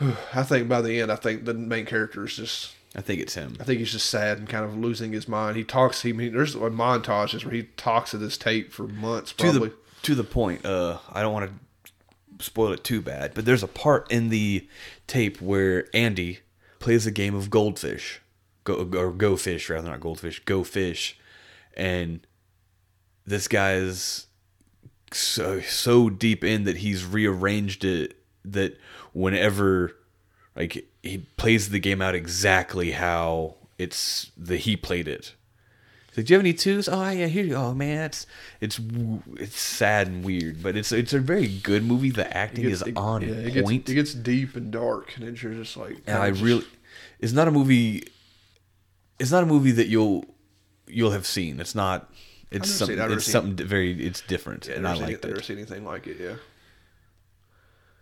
[SIGHS] I think by the end, I think the main character is just. I think it's him. I think he's just sad and kind of losing his mind. He talks. He there's montages where he talks to this tape for months. Probably to the to the point. Uh, I don't want to spoil it too bad, but there's a part in the tape where Andy plays a game of goldfish, go or go fish rather not goldfish, go fish, and this guy's so so deep in that he's rearranged it that whenever like he plays the game out exactly how it's the he played it. He's like, do you have any twos? Oh yeah, here you. Oh man, it's it's it's sad and weird, but it's it's a very good movie. The acting is it- on yeah, it point. Gets, it gets deep and dark, and it's you're just like. and I just- really, it's not a movie. It's not a movie that you'll you'll have seen. It's not. It's something. it. It's something very. It's different, Yeah, and I liked it. Never seen anything like it. Yeah.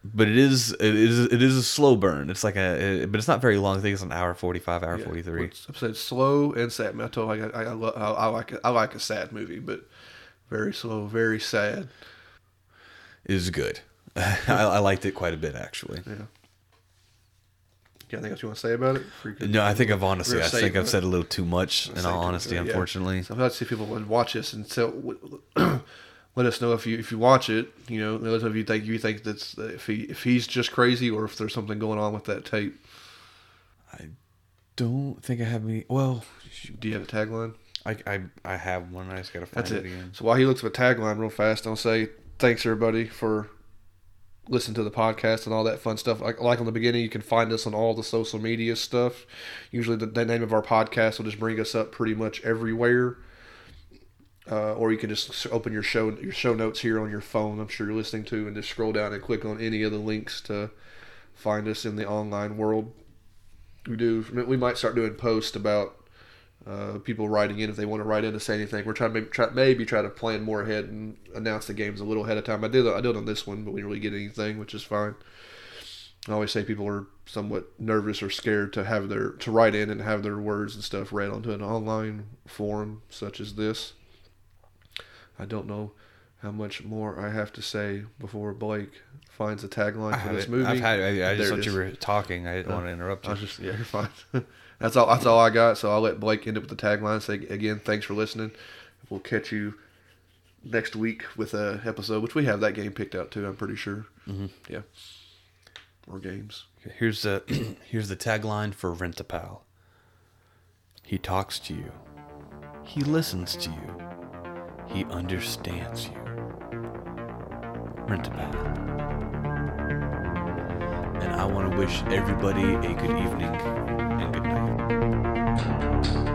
But it is. It is. It is a slow burn. It's like a. But it's not very long. I think it's an hour forty five, hour Yeah. forty three. It's- slow and sad. I, mean, I told like I, I, lo- I, I like it. I like a sad movie, but very slow, very sad. Is good. [LAUGHS] I, I liked it quite a bit actually. Yeah. Got anything else you want to say about it? Can- No, I think I've honestly. I think I've said a little too much. In all honesty, yeah. unfortunately. So I'd like to see people would watch this and so [CLEARS THROAT] let us know if you if you watch it. You know, let us know if you think you think that's if he if he's just crazy or if there's something going on with that tape. I don't think I have any. Well, Do you have a tagline? I I, I have one. I just gotta find That's it it. again. So while he looks up a tagline real fast, I'll say thanks everybody for listening to the podcast and all that fun stuff. Like, like on the beginning, you can find us on all the social media stuff. Usually, the, the name of our podcast will just bring us up pretty much everywhere. Uh, or you can just open your show your show notes here on your phone. I'm sure you're listening to, and just scroll down and click on any of the links to find us in the online world. We do. We might start doing posts about uh, people writing in if they want to write in to say anything. We're trying to maybe try, maybe try to plan more ahead and announce the games a little ahead of time. I did I did on this one, but we didn't really get anything, which is fine. I always say people are somewhat nervous or scared to have their to write in and have their words and stuff read onto an online forum such as this. I don't know how much more I have to say before Blake finds a tagline for this movie. I've had. I, I just thought you were talking. I didn't Uh, want to interrupt I you. was just [LAUGHS] yeah, you're fine. [LAUGHS] that's all. That's all I got. So I'll let Blake end up with the tagline. Say again, thanks for listening. We'll catch you next week with a episode, which we have that game picked out too. I'm pretty sure. Mm-hmm. Yeah. Or games. Here's the [CLEARS THROAT] here's the tagline for Rent a Pal. He talks to you. He listens to you. He understands you. Rent a Pal. And I want to wish everybody a good evening and good night.